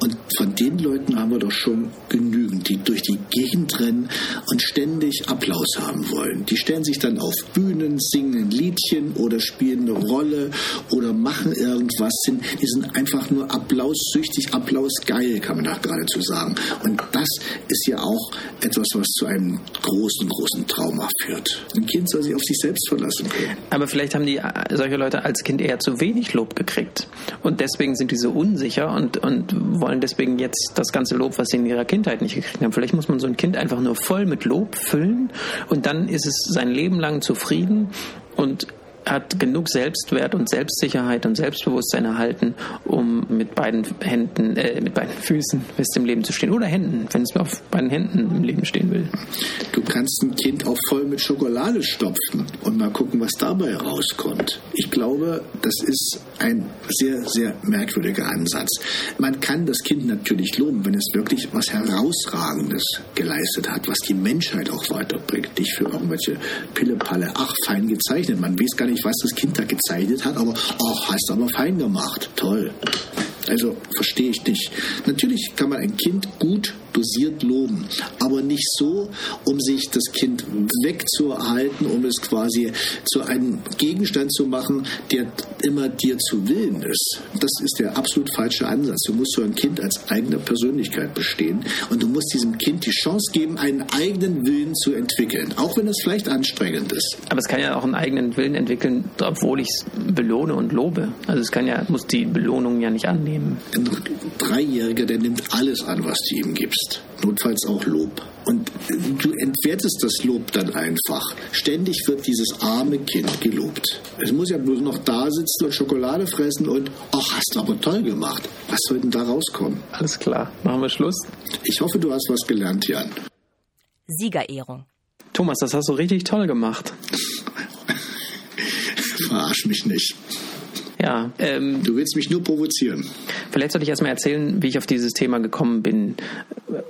Und von den Leuten haben wir doch schon genügend, die durch die Gegend rennen und ständig Applaus haben wollen. Die stellen sich dann auf Bühnen, singen ein Liedchen oder spielen eine Rolle oder machen irgendwas. Die sind einfach nur applaussüchtig, applausgeil, kann man da geradezu sagen. Und das ist ja auch etwas, was zu einem großen, großen Trauma führt. Ein Kind soll sich auf sich selbst verlassen können. Aber vielleicht haben die äh, solche Leute als Kind eher zu wenig Lob gekriegt. Und deswegen sind die so unsicher und, und wollen deswegen jetzt das ganze Lob, was sie in ihrer Kindheit nicht gekriegt haben. Vielleicht muss man so ein Kind einfach nur voll mit Lob füllen und dann ist es sein Leben lang zufrieden und hat genug Selbstwert und Selbstsicherheit und Selbstbewusstsein erhalten, um mit beiden Händen, äh, mit beiden Füßen fest im Leben zu stehen. Oder Händen, wenn es auf beiden Händen im Leben stehen will. Du kannst ein Kind auch voll mit Schokolade stopfen und mal gucken, was dabei rauskommt. Ich glaube, das ist ein sehr, sehr merkwürdiger Ansatz. Man kann das Kind natürlich loben, wenn es wirklich was Herausragendes geleistet hat, was die Menschheit auch weiterbringt. Nicht für irgendwelche Pille-Palle, ach, fein gezeichnet. Man weiß gar nicht, was das Kind da gezeichnet hat, aber ach, hast du aber fein gemacht. Toll. Also verstehe ich nicht. Natürlich kann man ein Kind gut dosiert loben, aber nicht so, um sich das Kind wegzuhalten, um es quasi zu einem Gegenstand zu machen, der immer dir zu Willen ist. Das ist der absolut falsche Ansatz. Du musst so ein Kind als eigene Persönlichkeit bestehen und du musst diesem Kind die Chance geben, einen eigenen Willen zu entwickeln, auch wenn das vielleicht anstrengend ist. Aber es kann ja auch einen eigenen Willen entwickeln, obwohl ich es belohne und lobe. Also es kann ja, muss die Belohnung ja nicht annehmen. Ein Dreijähriger, der nimmt alles an, was du ihm gibst. Notfalls auch Lob. Und du entwertest das Lob dann einfach. Ständig wird dieses arme Kind gelobt. Es muss ja bloß noch da sitzen und Schokolade fressen und, ach, hast du aber toll gemacht. Was soll denn da rauskommen? Alles klar. Machen wir Schluss. Ich hoffe, du hast was gelernt, Jan. Siegerehrung. Thomas, das hast du richtig toll gemacht. Verarsch mich nicht. Ja, ähm, Du willst mich nur provozieren. Vielleicht sollte ich erstmal erzählen, wie ich auf dieses Thema gekommen bin.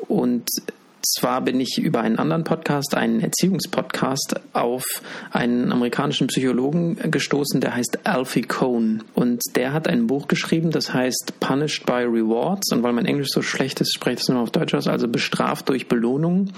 Und zwar bin ich über einen anderen Podcast, einen Erziehungspodcast, auf einen amerikanischen Psychologen gestoßen, der heißt Alfie Cohn. Und der hat ein Buch geschrieben, das heißt Punished by Rewards. Und weil mein Englisch so schlecht ist, spreche ich es nur auf Deutsch aus, also bestraft durch Belohnung.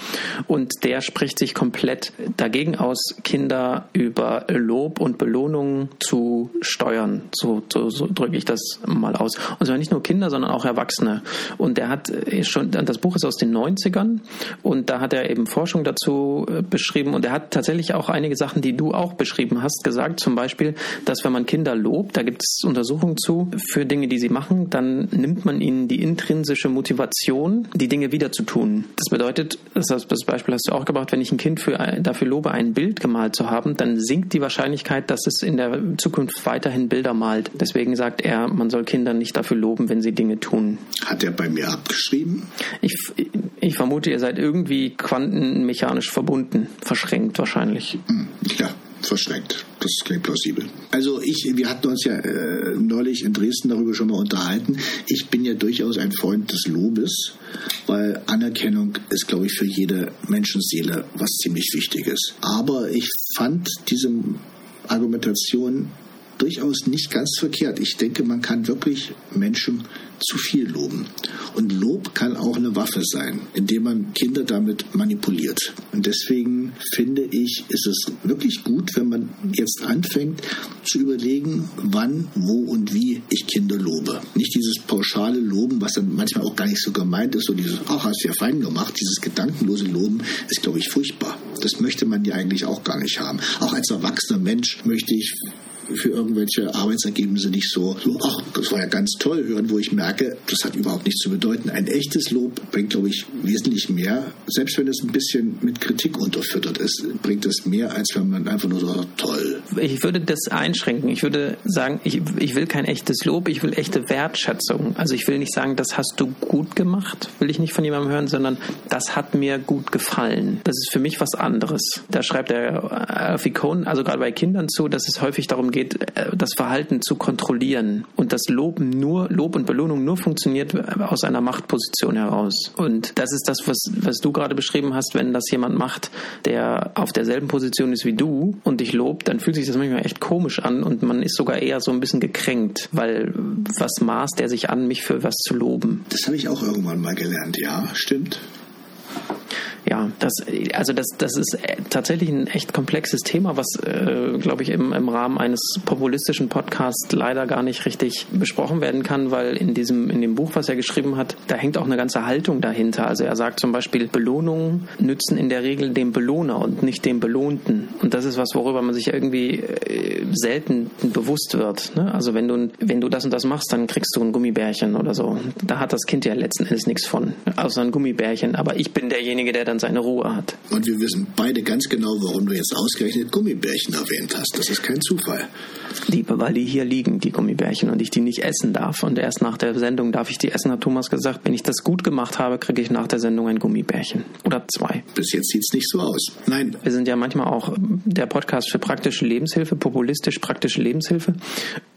Und der spricht sich komplett dagegen aus, Kinder über Lob und Belohnung zu steuern. So, so, so drücke ich das mal aus. Und zwar nicht nur Kinder, sondern auch Erwachsene. Und der hat schon, das Buch ist aus den 90ern und da hat er eben Forschung dazu äh, beschrieben und er hat tatsächlich auch einige Sachen, die du auch beschrieben hast, gesagt. Zum Beispiel, dass wenn man Kinder lobt, da gibt es Untersuchungen zu, für Dinge, die sie machen, dann nimmt man ihnen die intrinsische Motivation, die Dinge wieder zu tun. Das bedeutet, das Beispiel hast du auch gebracht, wenn ich ein Kind für, dafür lobe, ein Bild gemalt zu haben, dann sinkt die Wahrscheinlichkeit, dass es in der Zukunft weiterhin Bilder malt. Deswegen sagt er, man soll Kinder nicht dafür loben, wenn sie Dinge tun. Hat er bei mir abgeschrieben? Ich, ich vermute, ihr seid irgendwie quantenmechanisch verbunden, verschränkt wahrscheinlich. Hm, Ja, verschreckt. Das klingt plausibel. Also ich, wir hatten uns ja äh, neulich in Dresden darüber schon mal unterhalten. Ich bin ja durchaus ein Freund des Lobes, weil Anerkennung ist, glaube ich, für jede Menschenseele was ziemlich Wichtiges. Aber ich fand diese Argumentation durchaus nicht ganz verkehrt. Ich denke, man kann wirklich Menschen zu viel loben. Und Lob kann auch eine Waffe sein, indem man Kinder damit manipuliert. Und deswegen finde ich, ist es wirklich gut, wenn man jetzt anfängt zu überlegen, wann, wo und wie ich Kinder lobe. Nicht dieses pauschale Loben, was dann manchmal auch gar nicht so gemeint ist, so dieses, ach, hast du ja fein gemacht, dieses gedankenlose Loben ist, glaube ich, furchtbar. Das möchte man ja eigentlich auch gar nicht haben. Auch als erwachsener Mensch möchte ich für irgendwelche Arbeitsergebnisse nicht so, ach, das war ja ganz toll hören, wo ich merke, das hat überhaupt nichts zu bedeuten. Ein echtes Lob bringt, glaube ich, wesentlich mehr, selbst wenn es ein bisschen mit Kritik unterfüttert ist, bringt es mehr, als wenn man einfach nur so sagt, toll. Ich würde das einschränken. Ich würde sagen, ich, ich will kein echtes Lob, ich will echte Wertschätzung. Also ich will nicht sagen, das hast du gut gemacht, will ich nicht von jemandem hören, sondern das hat mir gut gefallen. Das ist für mich was anderes. Da schreibt der Alfie Cohn, also gerade bei Kindern zu, dass es häufig darum geht, das Verhalten zu kontrollieren und das Lob nur, Lob und Belohnung nur funktioniert aus einer Machtposition heraus. Und das ist das, was, was du gerade beschrieben hast, wenn das jemand macht, der auf derselben Position ist wie du und dich lobt, dann fühlt sich das manchmal echt komisch an und man ist sogar eher so ein bisschen gekränkt, weil was maßt der sich an, mich für was zu loben? Das habe ich auch irgendwann mal gelernt, ja, stimmt. Ja, das, also das, das ist tatsächlich ein echt komplexes Thema, was, äh, glaube ich, im, im Rahmen eines populistischen Podcasts leider gar nicht richtig besprochen werden kann, weil in diesem, in dem Buch, was er geschrieben hat, da hängt auch eine ganze Haltung dahinter. Also er sagt zum Beispiel, Belohnungen nützen in der Regel dem Belohner und nicht dem Belohnten. Und das ist was, worüber man sich irgendwie äh, selten bewusst wird. Ne? Also wenn du, wenn du das und das machst, dann kriegst du ein Gummibärchen oder so. Da hat das Kind ja letzten Endes nichts von, außer ein Gummibärchen. Aber ich bin derjenige, der dann seine Ruhe hat. Und wir wissen beide ganz genau, warum du jetzt ausgerechnet Gummibärchen erwähnt hast. Das ist kein Zufall. Die, weil die hier liegen, die Gummibärchen, und ich die nicht essen darf. Und erst nach der Sendung darf ich die essen, hat Thomas gesagt. Wenn ich das gut gemacht habe, kriege ich nach der Sendung ein Gummibärchen. Oder zwei. Bis jetzt sieht es nicht so aus. Nein, Wir sind ja manchmal auch der Podcast für praktische Lebenshilfe, populistisch praktische Lebenshilfe.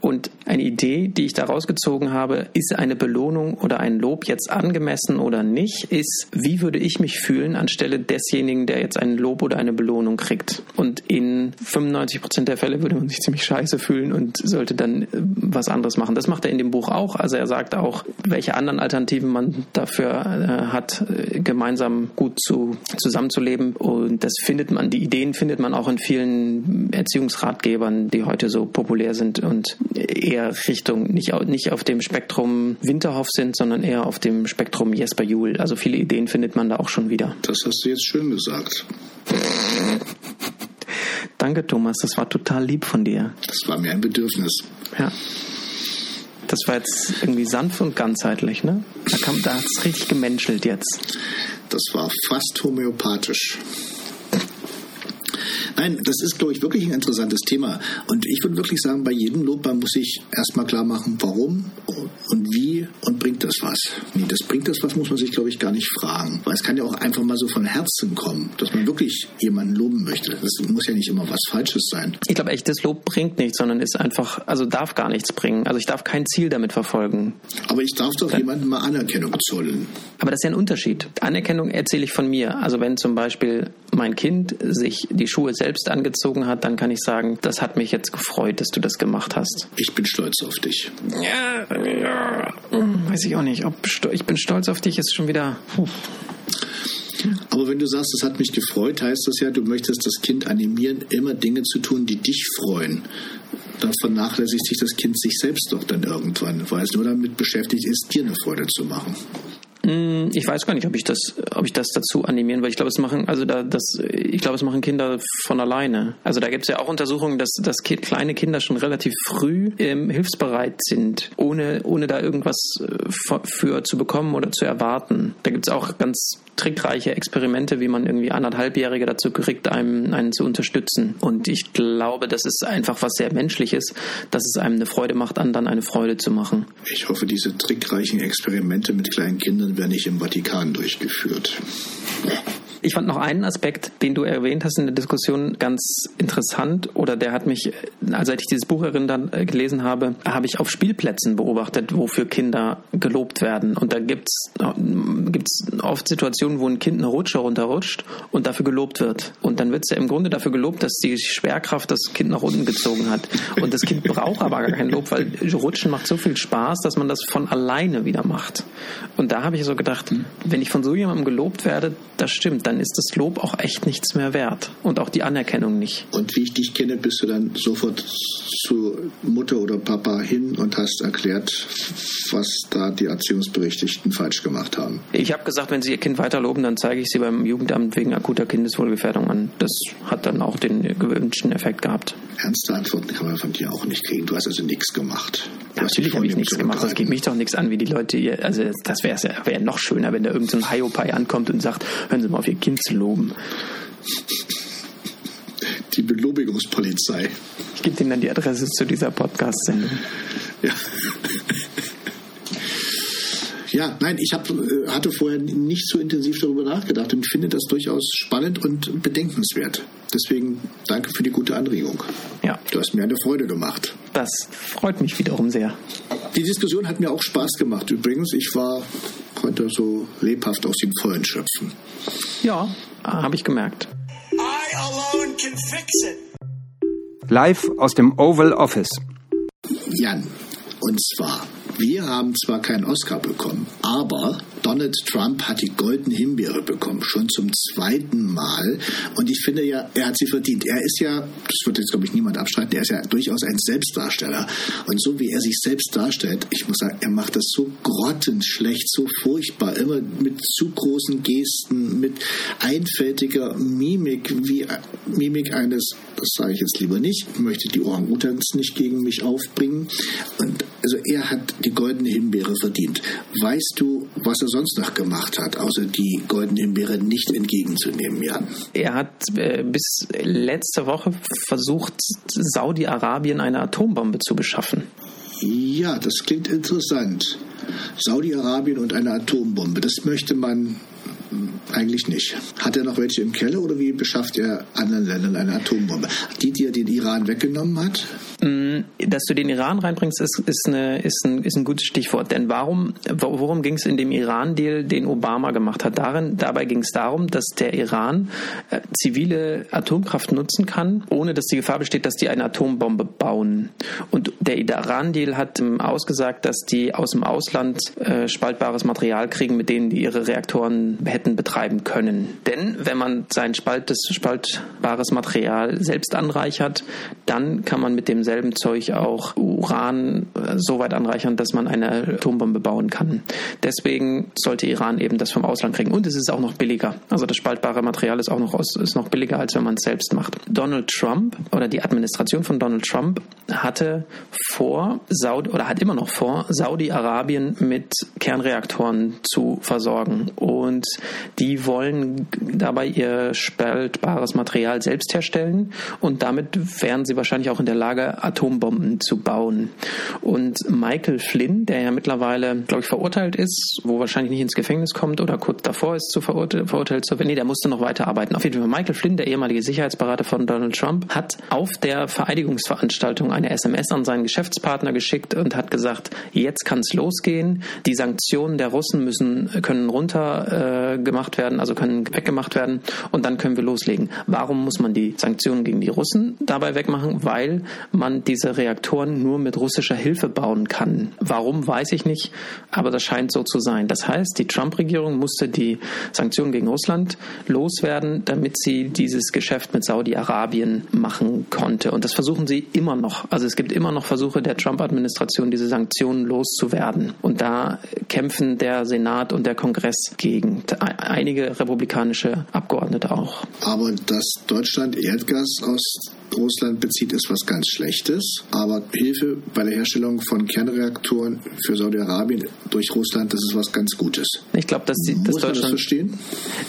Und eine Idee, die ich da rausgezogen habe, ist eine Belohnung oder ein Lob jetzt angemessen oder nicht, ist, wie würde ich mich fühlen anstelle desjenigen, der jetzt ein Lob oder eine Belohnung kriegt. Und in 95 Prozent der Fälle würde man sich ziemlich scheiße fühlen und sollte dann äh, was anderes machen. Das macht er in dem Buch auch. Also er sagt auch, welche anderen Alternativen man dafür äh, hat, äh, gemeinsam gut zu, zusammenzuleben. Und das findet man, die Ideen findet man auch in vielen Erziehungsratgebern, die heute so populär sind und eher Richtung nicht, nicht auf dem Spektrum Winterhoff sind, sondern eher auf dem Spektrum Jesper Juhl. Also viele Ideen findet man da auch schon wieder. Das hast du jetzt schön gesagt. Danke, Thomas. Das war total lieb von dir. Das war mir ein Bedürfnis. Ja. Das war jetzt irgendwie sanft und ganzheitlich, ne? Da, kam, da hat es richtig gemenschelt jetzt. Das war fast homöopathisch. Nein, das ist, glaube ich, wirklich ein interessantes Thema. Und ich würde wirklich sagen, bei jedem Lob muss ich erstmal klar machen, warum und wie und bringt das was. Nee, das bringt das was, muss man sich, glaube ich, gar nicht fragen. Weil es kann ja auch einfach mal so von Herzen kommen, dass man wirklich jemanden loben möchte. Das muss ja nicht immer was Falsches sein. Ich glaube, echtes Lob bringt nichts, sondern ist einfach, also darf gar nichts bringen. Also ich darf kein Ziel damit verfolgen. Aber ich darf doch jemandem mal Anerkennung zollen. Aber das ist ja ein Unterschied. Anerkennung erzähle ich von mir. Also wenn zum Beispiel mein Kind sich die Schuhe selbst selbst angezogen hat, dann kann ich sagen, das hat mich jetzt gefreut, dass du das gemacht hast. Ich bin stolz auf dich. Ja, ja. weiß ich auch nicht. Ob ich bin stolz auf dich ist schon wieder. Puh. Aber wenn du sagst, es hat mich gefreut, heißt das ja, du möchtest das Kind animieren, immer Dinge zu tun, die dich freuen. Dann vernachlässigt sich das Kind sich selbst doch dann irgendwann, weil es nur damit beschäftigt ist, dir eine Freude zu machen. Hm, ich weiß gar nicht, ob ich das, ob ich das dazu animieren, weil ich glaube, es machen, also da, das, ich glaube, es machen Kinder von alleine. Also da gibt es ja auch Untersuchungen, dass, dass kleine Kinder schon relativ früh ähm, hilfsbereit sind, ohne, ohne da irgendwas äh, für zu bekommen oder zu erwarten. Da gibt es auch ganz trickreiche Experimente, wie man irgendwie anderthalbjährige dazu kriegt, einem einen zu unterstützen. Und ich glaube, das ist einfach was sehr Menschliches, dass es einem eine Freude macht, anderen eine Freude zu machen. Ich hoffe, diese trickreichen Experimente mit kleinen Kindern werden nicht im Vatikan durchgeführt. Ich fand noch einen Aspekt, den du erwähnt hast in der Diskussion, ganz interessant oder der hat mich, also als ich dieses Buch dann äh, gelesen habe, habe ich auf Spielplätzen beobachtet, wofür Kinder gelobt werden. Und da gibt es oft Situationen, wo ein Kind eine Rutsche runterrutscht und dafür gelobt wird. Und dann wird es ja im Grunde dafür gelobt, dass die Schwerkraft das Kind nach unten gezogen hat. Und das Kind braucht aber gar kein Lob, weil Rutschen macht so viel Spaß, dass man das von alleine wieder macht. Und da habe ich so gedacht, wenn ich von so jemandem gelobt werde, das stimmt, dann dann ist das Lob auch echt nichts mehr wert und auch die Anerkennung nicht. Und wie ich dich kenne, bist du dann sofort zu Mutter oder Papa hin und hast erklärt, was da die Erziehungsberechtigten falsch gemacht haben. Ich habe gesagt, wenn sie ihr Kind weiterloben, dann zeige ich sie beim Jugendamt wegen akuter Kindeswohlgefährdung an. Das hat dann auch den gewünschten Effekt gehabt. Ernste Antworten kann man von dir auch nicht kriegen. Du hast also nichts gemacht. Ja, natürlich habe ich nichts gemacht. Das geht mich doch nichts an, wie die Leute hier. Also das wäre wär noch schöner, wenn da irgendein so Hiopai ankommt und sagt, hören Sie mal auf Ihr Kind zu loben. Die Belobigungspolizei. Ich gebe Ihnen dann die Adresse zu dieser Podcast-Sendung. Ja. Ja, nein, ich hab, äh, hatte vorher nicht so intensiv darüber nachgedacht und finde das durchaus spannend und bedenkenswert. Deswegen danke für die gute Anregung. Ja. Du hast mir eine Freude gemacht. Das freut mich wiederum sehr. Die Diskussion hat mir auch Spaß gemacht übrigens. Ich war konnte so lebhaft aus dem Vollen schöpfen. Ja, habe ich gemerkt. Live aus dem Oval Office. Jan, und zwar wir haben zwar keinen Oscar bekommen, aber Donald Trump hat die Goldene Himbeere bekommen, schon zum zweiten Mal. Und ich finde ja, er hat sie verdient. Er ist ja, das wird jetzt glaube ich niemand abstreiten, er ist ja durchaus ein Selbstdarsteller. Und so wie er sich selbst darstellt, ich muss sagen, er macht das so grottenschlecht, so furchtbar, immer mit zu großen Gesten, mit einfältiger Mimik, wie Mimik eines, das sage ich jetzt lieber nicht, ich möchte die Orang-Utans nicht gegen mich aufbringen. Und also er hat die goldene Himbeere verdient. Weißt du, was er sonst noch gemacht hat, außer die goldene Himbeere nicht entgegenzunehmen, Jan? Er hat äh, bis letzte Woche versucht, Saudi-Arabien eine Atombombe zu beschaffen. Ja, das klingt interessant. Saudi-Arabien und eine Atombombe, das möchte man eigentlich nicht. Hat er noch welche im Keller oder wie beschafft er anderen Ländern eine Atombombe? Die, die er den Iran weggenommen hat? Mm, dass du den Iran reinbringst, ist, ist, eine, ist, ein, ist ein gutes Stichwort. Denn warum, worum ging es in dem Iran-Deal, den Obama gemacht hat? Darin, dabei ging es darum, dass der Iran äh, zivile Atomkraft nutzen kann, ohne dass die Gefahr besteht, dass die eine Atombombe bauen. Und der Iran-Deal hat ähm, ausgesagt, dass die aus dem Ausland äh, spaltbares Material kriegen, mit denen die ihre Reaktoren hätten betreiben können. Denn wenn man sein spaltes, spaltbares Material selbst anreichert, dann kann man mit demselben Zeug auch Uran äh, so weit anreichern, dass man eine Atombombe bauen kann. Deswegen sollte Iran eben das vom Ausland kriegen. Und es ist auch noch billiger. Also das spaltbare Material ist auch noch, aus, ist noch billiger, als wenn man es selbst macht. Donald Trump oder die Administration von Donald Trump hatte vor, Saudi, oder hat immer noch vor, Saudi-Arabien mit Kernreaktoren zu versorgen. Und die wollen dabei ihr spaltbares Material selbst herstellen und damit wären sie wahrscheinlich auch in der Lage, Atombomben zu bauen. Und Michael Flynn, der ja mittlerweile, glaube ich, verurteilt ist, wo wahrscheinlich nicht ins Gefängnis kommt oder kurz davor ist zu verurteilt, verurteilt zu werden, nee, der musste noch weiterarbeiten. Auf jeden Fall Michael Flynn, der ehemalige Sicherheitsberater von Donald Trump, hat auf der Vereidigungsveranstaltung eine SMS an seinen Geschäftspartner geschickt und hat gesagt, jetzt kann es losgehen. Die Sanktionen der Russen müssen, können runter äh, gemacht werden, also können weggemacht werden und dann können wir loslegen. Warum muss man die Sanktionen gegen die Russen dabei wegmachen? Weil man diese Reaktoren nur mit russischer Hilfe bauen kann. Warum, weiß ich nicht, aber das scheint so zu sein. Das heißt, die Trump-Regierung musste die Sanktionen gegen Russland loswerden, damit sie dieses Geschäft mit Saudi-Arabien machen konnte. Und das versuchen sie immer noch. Also es gibt immer noch Versuche der Trump-Administration, diese Sanktionen loszuwerden. Und da kämpfen der Senat und der Kongress gegen. Einige republikanische Abgeordnete auch. Aber dass Deutschland Erdgas aus Russland bezieht, ist was ganz Schlechtes. Aber Hilfe bei der Herstellung von Kernreaktoren für Saudi-Arabien durch Russland, das ist was ganz Gutes. Ich glaube, dass, die, dass Deutschland. Das verstehen?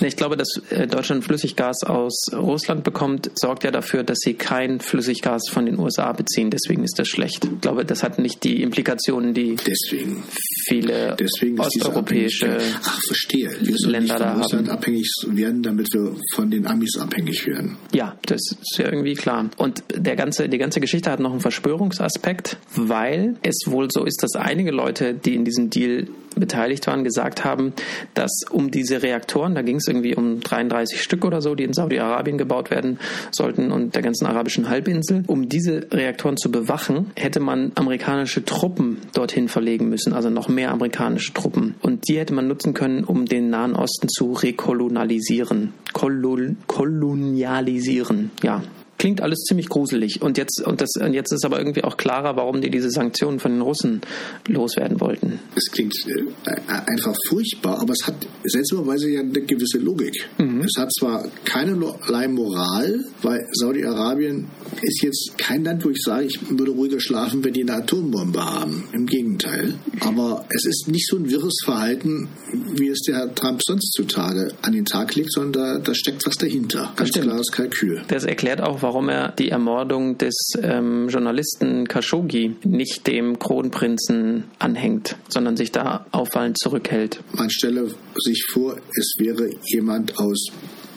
Ich glaube, dass äh, Deutschland Flüssiggas aus Russland bekommt, sorgt ja dafür, dass sie kein Flüssiggas von den USA beziehen. Deswegen ist das schlecht. Ich glaube, das hat nicht die Implikationen, die deswegen, viele deswegen osteuropäische Ach, verstehe. Wir Länder da Russland haben. abhängig werden, damit wir von den Amis abhängig werden. Ja, das ist ja irgendwie klar. Und der ganze, die ganze Geschichte hat noch einen Verschwörungsaspekt, weil es wohl so ist, dass einige Leute, die in diesem Deal beteiligt waren, gesagt haben, dass um diese Reaktoren, da ging es irgendwie um 33 Stück oder so, die in Saudi-Arabien gebaut werden sollten und der ganzen arabischen Halbinsel, um diese Reaktoren zu bewachen, hätte man amerikanische Truppen dorthin verlegen müssen, also noch mehr amerikanische Truppen. Und die hätte man nutzen können, um den Nahen Osten zu rekolonialisieren. Kolon kolonialisieren, ja. Klingt alles ziemlich gruselig. Und jetzt, und, das, und jetzt ist aber irgendwie auch klarer, warum die diese Sanktionen von den Russen loswerden wollten. Es klingt äh, einfach furchtbar, aber es hat seltsamerweise ja eine gewisse Logik. Mhm. Es hat zwar keinerlei Moral, weil Saudi-Arabien ist jetzt kein Land, wo ich sage, ich würde ruhiger schlafen, wenn die eine Atombombe haben. Im Gegenteil. Aber es ist nicht so ein wirres Verhalten, wie es der Herr Trump sonst zutage an den Tag legt, sondern da, da steckt was dahinter. Ganz klares Kalkül. Das erklärt auch, warum er die Ermordung des ähm, Journalisten Khashoggi nicht dem Kronprinzen anhängt, sondern sich da auffallend zurückhält. Man stelle sich vor, es wäre jemand aus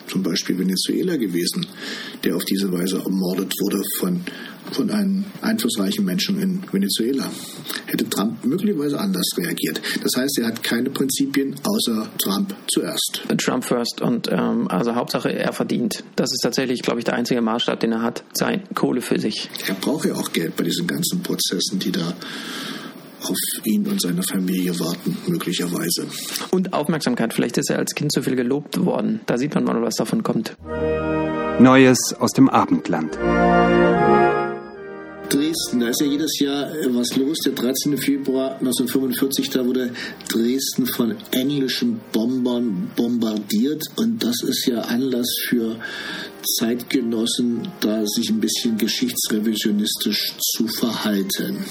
zum Beispiel Venezuela gewesen, der auf diese Weise ermordet wurde von, von einem einflussreichen Menschen in Venezuela. Hätte Trump möglicherweise anders reagiert. Das heißt, er hat keine Prinzipien außer Trump zuerst. Trump first und ähm, also Hauptsache er verdient. Das ist tatsächlich, glaube ich, der einzige Maßstab, den er hat. Sein Kohle für sich. Er braucht ja auch Geld bei diesen ganzen Prozessen, die da auf ihn und seine Familie warten, möglicherweise. Und Aufmerksamkeit. Vielleicht ist er als Kind zu viel gelobt worden. Da sieht man mal, was davon kommt. Neues aus dem Abendland. Dresden, da ist ja jedes Jahr äh, was los. Der 13. Februar 1945, da wurde Dresden von englischen Bombern bombardiert. Und das ist ja Anlass für Zeitgenossen, da sich ein bisschen geschichtsrevisionistisch zu verhalten.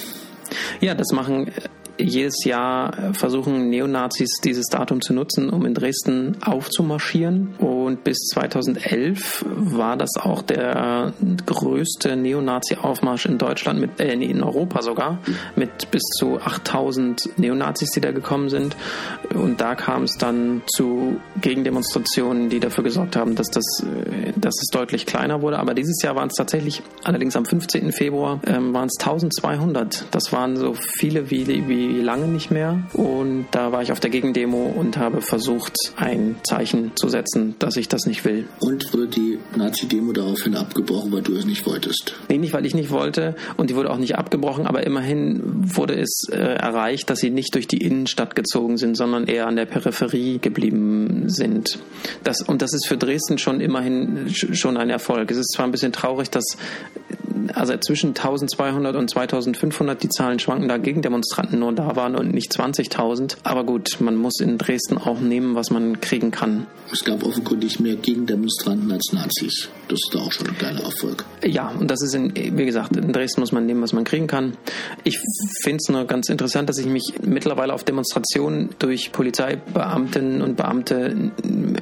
Ja, das machen jedes Jahr versuchen Neonazis dieses Datum zu nutzen, um in Dresden aufzumarschieren. Und bis 2011 war das auch der größte Neonazi-Aufmarsch in Deutschland, mit, äh, in Europa sogar, mit bis zu 8000 Neonazis, die da gekommen sind. Und da kam es dann zu Gegendemonstrationen, die dafür gesorgt haben, dass das, äh, dass es deutlich kleiner wurde. Aber dieses Jahr waren es tatsächlich, allerdings am 15. Februar, ähm, waren es 1200. Das waren so viele wie, wie lange nicht mehr. Und da war ich auf der Gegendemo und habe versucht, ein Zeichen zu setzen, dass ich das nicht will. Und wurde die Nazi-Demo daraufhin abgebrochen, weil du es nicht wolltest? Nee, nicht, weil ich nicht wollte. Und die wurde auch nicht abgebrochen. Aber immerhin wurde es äh, erreicht, dass sie nicht durch die Innenstadt gezogen sind, sondern eher an der Peripherie geblieben sind. Das, und das ist für Dresden schon immerhin schon ein Erfolg. Es ist zwar ein bisschen traurig, dass also zwischen 1200 und 2500 die Zahlen schwanken, da Gegendemonstranten nur da waren und nicht 20.000. Aber gut, man muss in Dresden auch nehmen, was man kriegen kann. Es gab offenkundig mehr Gegendemonstranten als Nazis. Das ist da auch schon ein geiler Erfolg. Ja, und das ist, in, wie gesagt, in Dresden muss man nehmen, was man kriegen kann. Ich finde es nur ganz interessant, dass ich mich mittlerweile auf Demonstrationen durch Polizeibeamtinnen und Beamte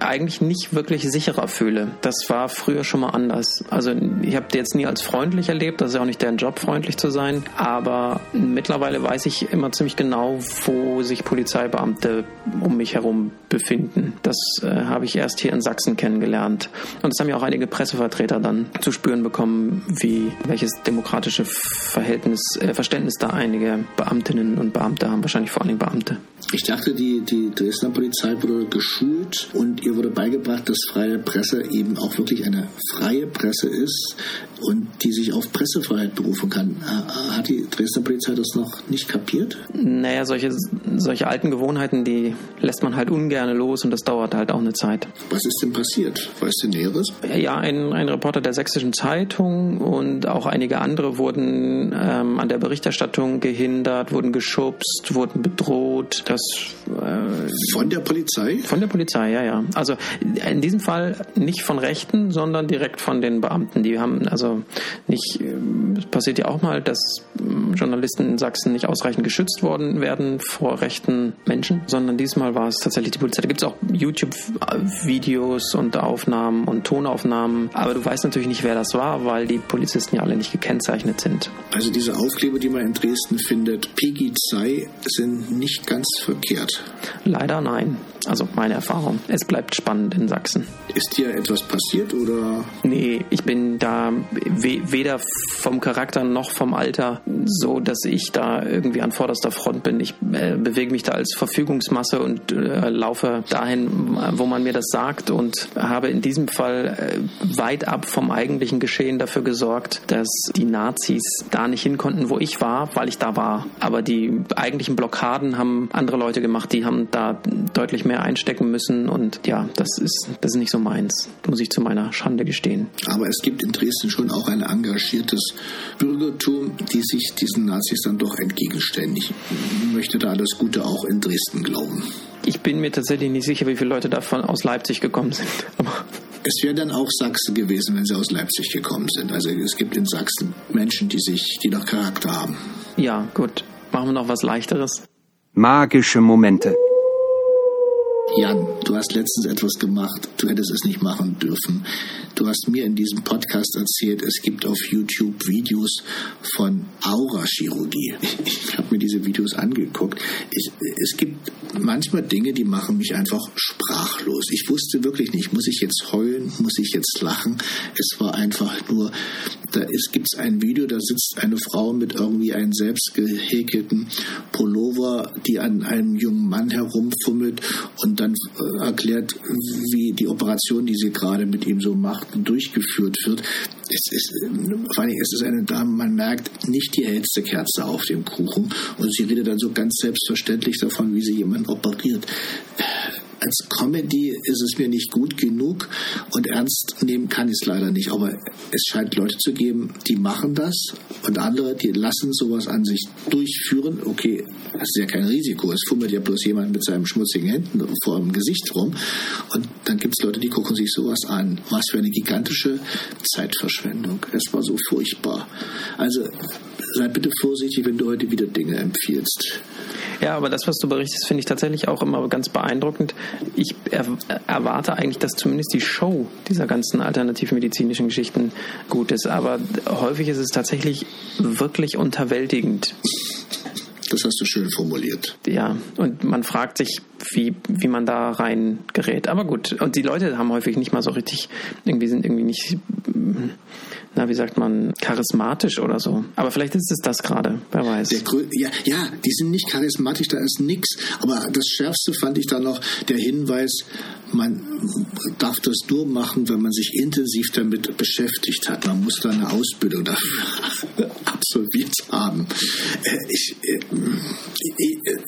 eigentlich nicht wirklich sicherer fühle. Das war früher schon mal anders. Also ich habe jetzt nie als freundlich erlebt, das ist ja auch nicht deren Job, freundlich zu sein, aber mittlerweile weiß ich immer ziemlich genau, wo sich Polizeibeamte um mich herum befinden. Das äh, habe ich erst hier in Sachsen kennengelernt. Und das haben ja auch einige Pressevertreter dann zu spüren bekommen, wie welches demokratische Verhältnis, äh, Verständnis da einige Beamtinnen und Beamte haben, wahrscheinlich vor allem Beamte. Ich dachte, die, die Dresdner Polizei wurde geschult und ihr wurde beigebracht, dass freie Presse eben auch wirklich eine freie Presse ist und die sich auf Pressefreiheit berufen kann. Hat die Dresdner Polizei das noch nicht kapiert? Naja, solche, solche alten Gewohnheiten, die lässt man halt ungern los und das dauert halt auch eine Zeit. Was ist denn passiert? Weißt du Näheres? Ja, ein, ein Reporter der Sächsischen Zeitung und auch einige andere wurden ähm, an der Berichterstattung gehindert, wurden geschubst, wurden bedroht. Das, äh, von der Polizei? Von der Polizei, ja, ja. Also in diesem Fall nicht von Rechten, sondern direkt von den Beamten. Die haben also nicht, es äh, passiert ja auch mal, dass ähm, Journalisten in Sachsen nicht ausreichend geschützt worden werden vor rechten Menschen, sondern diesmal war es tatsächlich die Polizei. Da gibt es auch YouTube-Videos und Aufnahmen und Tonaufnahmen, aber du weißt natürlich nicht, wer das war, weil die Polizisten ja alle nicht gekennzeichnet sind. Also diese Aufkleber, die man in Dresden findet, Peggy Zei, sind nicht ganz verkehrt. Leider nein. Also meine Erfahrung. Es bleibt spannend in Sachsen. Ist dir etwas passiert oder? Nee, ich bin da weder vom Charakter noch vom Alter so, dass ich da irgendwie an vorderster Front bin. Ich äh, bewege mich da als Verfügungsmasse und äh, laufe dahin, wo man mir das sagt und habe in diesem Fall äh, weit ab vom eigentlichen Geschehen dafür gesorgt, dass die Nazis da nicht hin konnten, wo ich war, weil ich da war. Aber die eigentlichen Blockaden haben andere Leute gemacht, die haben da deutlich mehr einstecken müssen und ja, das ist, das ist nicht so meins, muss ich zu meiner Schande gestehen. Aber es gibt in Dresden schon auch ein engagiertes Bürgertum, die sich diesen Nazis dann doch entgegenstellen. Ich möchte da das Gute auch in Dresden glauben. Ich bin mir tatsächlich nicht sicher, wie viele Leute davon aus Leipzig gekommen sind. (laughs) Aber es wäre dann auch Sachsen gewesen, wenn sie aus Leipzig gekommen sind. Also es gibt in Sachsen Menschen, die sich, die noch Charakter haben. Ja, gut. Machen wir noch was leichteres. Magische Momente. Jan, du hast letztens etwas gemacht, du hättest es nicht machen dürfen. Du hast mir in diesem Podcast erzählt, es gibt auf YouTube Videos von Aurachirurgie. Ich habe mir diese Videos angeguckt. Ich, es gibt manchmal Dinge, die machen mich einfach sprachlos. Ich wusste wirklich nicht, muss ich jetzt heulen, muss ich jetzt lachen? Es war einfach nur, da gibt es ein Video, da sitzt eine Frau mit irgendwie einem selbst gehäkelten Pullover, die an einem jungen Mann herumfummelt und dann äh, erklärt, wie die Operation, die sie gerade mit ihm so macht, durchgeführt wird. Es ist, vor allem, es ist eine Dame, man merkt nicht die hellste Kerze auf dem Kuchen und sie redet dann so ganz selbstverständlich davon, wie sie jemanden operiert als Comedy ist es mir nicht gut genug und ernst nehmen kann ich es leider nicht. Aber es scheint Leute zu geben, die machen das und andere, die lassen sowas an sich durchführen. Okay, das ist ja kein Risiko. Es fummelt ja bloß jemand mit seinen schmutzigen Händen vor dem Gesicht rum. Und dann gibt es Leute, die gucken sich sowas an. Was für eine gigantische Zeitverschwendung. Es war so furchtbar. Also sei bitte vorsichtig, wenn du heute wieder Dinge empfiehlst. Ja, aber das, was du berichtest, finde ich tatsächlich auch immer ganz beeindruckend. Ich er, erwarte eigentlich, dass zumindest die Show dieser ganzen alternativmedizinischen Geschichten gut ist. Aber häufig ist es tatsächlich wirklich unterwältigend. Das hast du schön formuliert. Ja, und man fragt sich, wie, wie man da rein gerät. Aber gut, und die Leute haben häufig nicht mal so richtig, irgendwie sind irgendwie nicht na, wie sagt man, charismatisch oder so. Aber vielleicht ist es das gerade, wer weiß. ja, ja, die sind nicht charismatisch, da ist nix. Aber das Schärfste fand ich dann noch der Hinweis, man darf das nur machen, wenn man sich intensiv damit beschäftigt hat. Man muss da eine Ausbildung dafür (laughs) absolviert haben. Äh, ich, äh,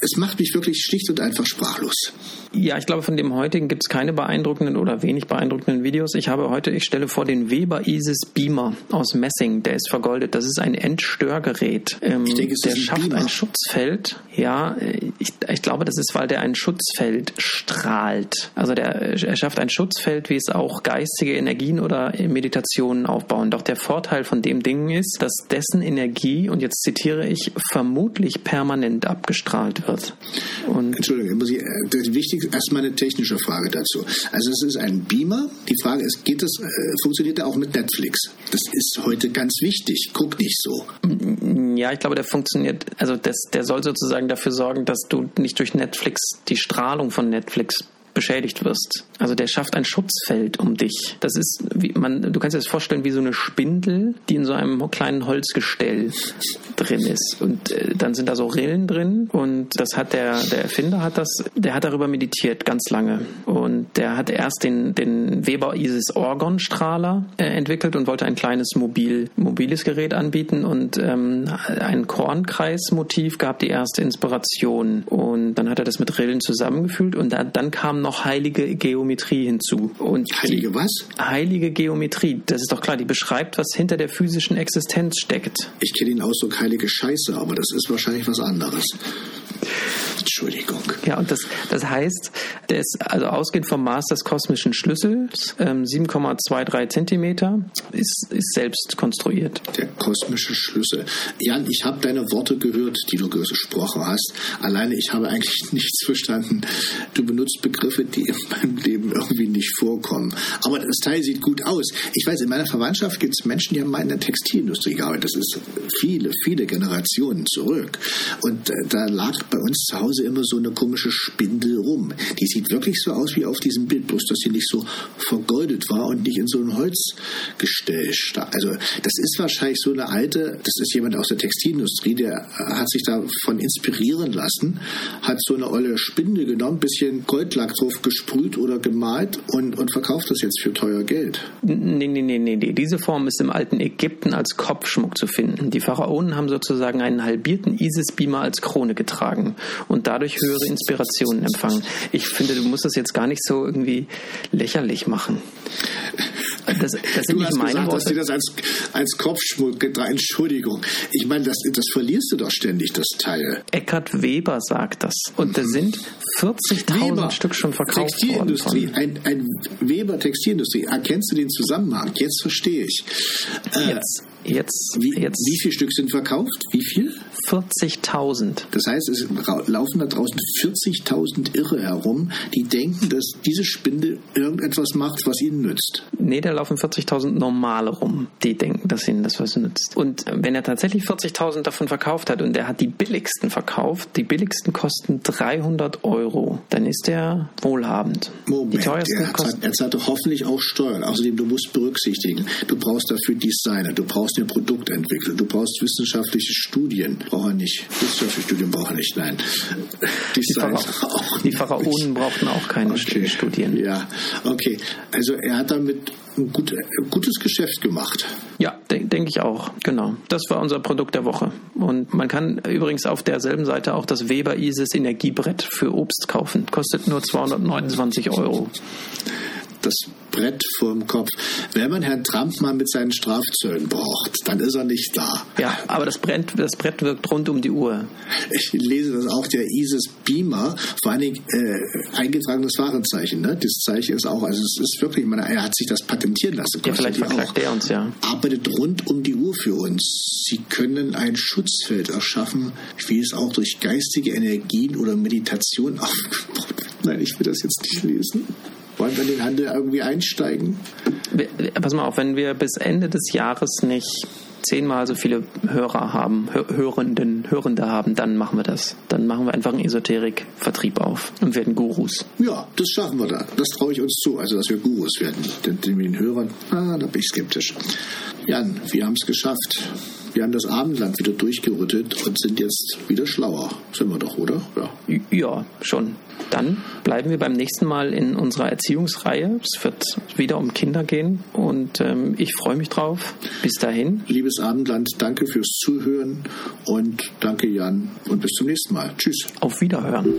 es macht mich wirklich schlicht und einfach sprachlos. Ja, ich glaube, von dem heutigen gibt es keine beeindruckenden oder wenig beeindruckenden Videos. Ich habe heute, ich stelle vor den Weber Isis Beamer aus Messing. Der ist vergoldet. Das ist ein Endstörgerät. Ähm, ich denke, der ein schafft Beamer. ein Schutzfeld. Ja, ich, ich glaube, das ist, weil der ein Schutzfeld strahlt. Also der, er schafft ein Schutzfeld, wie es auch geistige Energien oder Meditationen aufbauen. Doch der Vorteil von dem Ding ist, dass dessen Energie, und jetzt zitiere ich, vermutlich permanent abgestrahlt wird. Und Entschuldigung, muss ich, äh, wichtig, erstmal eine technische Frage dazu. Also es ist ein Beamer. Die Frage ist, geht es, äh, funktioniert er auch mit Netflix? Das ist heute ganz wichtig. Guck nicht so. Ja, ich glaube, der funktioniert, also das, der soll sozusagen dafür sorgen, dass du nicht durch Netflix die Strahlung von Netflix beschädigt wirst. Also der schafft ein Schutzfeld um dich. Das ist, wie man, du kannst dir das vorstellen wie so eine Spindel, die in so einem kleinen Holzgestell drin ist. Und äh, dann sind da so Rillen drin und das hat der, der Erfinder hat das, der hat darüber meditiert ganz lange. Und der hat erst den, den Weber Isis Orgon Strahler äh, entwickelt und wollte ein kleines mobil, mobiles Gerät anbieten und ähm, ein Kornkreismotiv gab die erste Inspiration. Und dann hat er das mit Rillen zusammengefühlt und da, dann kam noch heilige Geometrie hinzu. Und heilige was? Heilige Geometrie, das ist doch klar, die beschreibt, was hinter der physischen Existenz steckt. Ich kenne den Ausdruck heilige Scheiße, aber das ist wahrscheinlich was anderes. Entschuldigung. Ja, und das, das heißt, ist also ausgehend vom Maß des kosmischen Schlüssels, ähm, 7,23 Zentimeter, ist, ist selbst konstruiert. Der kosmische Schlüssel. Jan, ich habe deine Worte gehört, die du gesprochen hast. Alleine ich habe eigentlich (laughs) nichts verstanden. Du benutzt Begriffe, die in meinem Leben irgendwie nicht vorkommen. Aber das Teil sieht gut aus. Ich weiß, in meiner Verwandtschaft gibt es Menschen, die haben mal in der Textilindustrie gearbeitet. Das ist viele, viele Generationen zurück. Und äh, da lag bei uns zu Hause immer so eine komische Spindel rum. Die sieht wirklich so aus wie auf diesem Bild, bloß dass sie nicht so vergoldet war und nicht in so ein Holzgestell stand. Also das ist wahrscheinlich so eine alte, das ist jemand aus der Textilindustrie, der hat sich davon inspirieren lassen, hat so eine olle Spindel genommen, bisschen Goldlack drauf gesprüht oder gemalt und, und verkauft das jetzt für teuer Geld. Nee, nee, nee, nee, nee. Diese Form ist im alten Ägypten als Kopfschmuck zu finden. Die Pharaonen haben sozusagen einen halbierten Isis-Beamer als Krone getragen und dadurch höhere Inspirationen empfangen. Ich finde, du musst das jetzt gar nicht so irgendwie lächerlich machen. Das, das sind du nicht hast meine gesagt, Worte. dass die das als, als Kopfschmuck Entschuldigung. Ich meine, das, das verlierst du doch ständig, das Teil. Eckhard Weber sagt das. Und da sind 40.000 Stück schon verkauft Textilindustrie, worden. Ein, ein Weber Textilindustrie. Erkennst du den Zusammenhang? Jetzt verstehe ich. Äh, jetzt, jetzt, wie, jetzt. Wie viele Stück sind verkauft? Wie viel? 40.000. Das heißt, es laufen da draußen 40.000 Irre herum, die denken, dass diese Spinde irgendetwas macht, was ihnen nützt. Nee, da laufen 40.000 normale rum, die denken, dass ihnen das was nützt. Und wenn er tatsächlich 40.000 davon verkauft hat und er hat die billigsten verkauft, die billigsten kosten 300 Euro, dann ist er wohlhabend. Moment, die teuersten er, kosten er zahlt hoffentlich auch Steuern. Außerdem, du musst berücksichtigen, du brauchst dafür Designer, du brauchst eine Produktentwicklung, du brauchst wissenschaftliche Studien. Braucht er nicht. Wissenschaftliche Studien braucht er nicht, nein. Die, Phara (laughs) auch die Pharaonen brauchten auch keine okay. Studien. Ja, okay. Also er hat damit ein, gut, gutes Geschäft gemacht. Ja, denke denk ich auch. Genau. Das war unser Produkt der Woche. Und man kann übrigens auf derselben Seite auch das Weber Isis Energiebrett für Obst kaufen. Kostet nur 229 Euro. Das Brett vorm Kopf. Wenn man Herrn Trump mal mit seinen Strafzöllen braucht, dann ist er nicht da. Ja, aber das Brett, das Brett wirkt rund um die Uhr. Ich lese das auch, der ISIS Beamer, vor allen Dingen äh, eingetragenes Warenzeichen. Ne? Das Zeichen ist auch, also es ist wirklich, meine, er hat sich das patentieren lassen. Ja, vielleicht verklagt er uns, ja. Arbeitet rund um die Uhr für uns. Sie können ein Schutzfeld erschaffen, wie es auch durch geistige Energien oder Meditation (laughs) aufgebaut wird. Nein, ich will das jetzt nicht lesen. Wollen wir in den Handel irgendwie einsteigen? Pass mal auf, wenn wir bis Ende des Jahres nicht zehnmal so viele Hörer haben, Hörenden, Hörende haben, dann machen wir das. Dann machen wir einfach einen Esoterik-Vertrieb auf und werden Gurus. Ja, das schaffen wir da. Das traue ich uns zu, also dass wir Gurus werden. Denn den Hörern, ah, da bin ich skeptisch. Jan, wir haben es geschafft. Wir haben das Abendland wieder durchgerüttet und sind jetzt wieder schlauer. Sind wir doch, oder? Ja, ja schon. Dann bleiben wir beim nächsten Mal in unserer Erziehungsreihe. Es wird wieder um Kinder gehen und ähm, ich freue mich drauf. Bis dahin. Liebes Abendland, danke fürs Zuhören und danke Jan und bis zum nächsten Mal. Tschüss. Auf Wiederhören.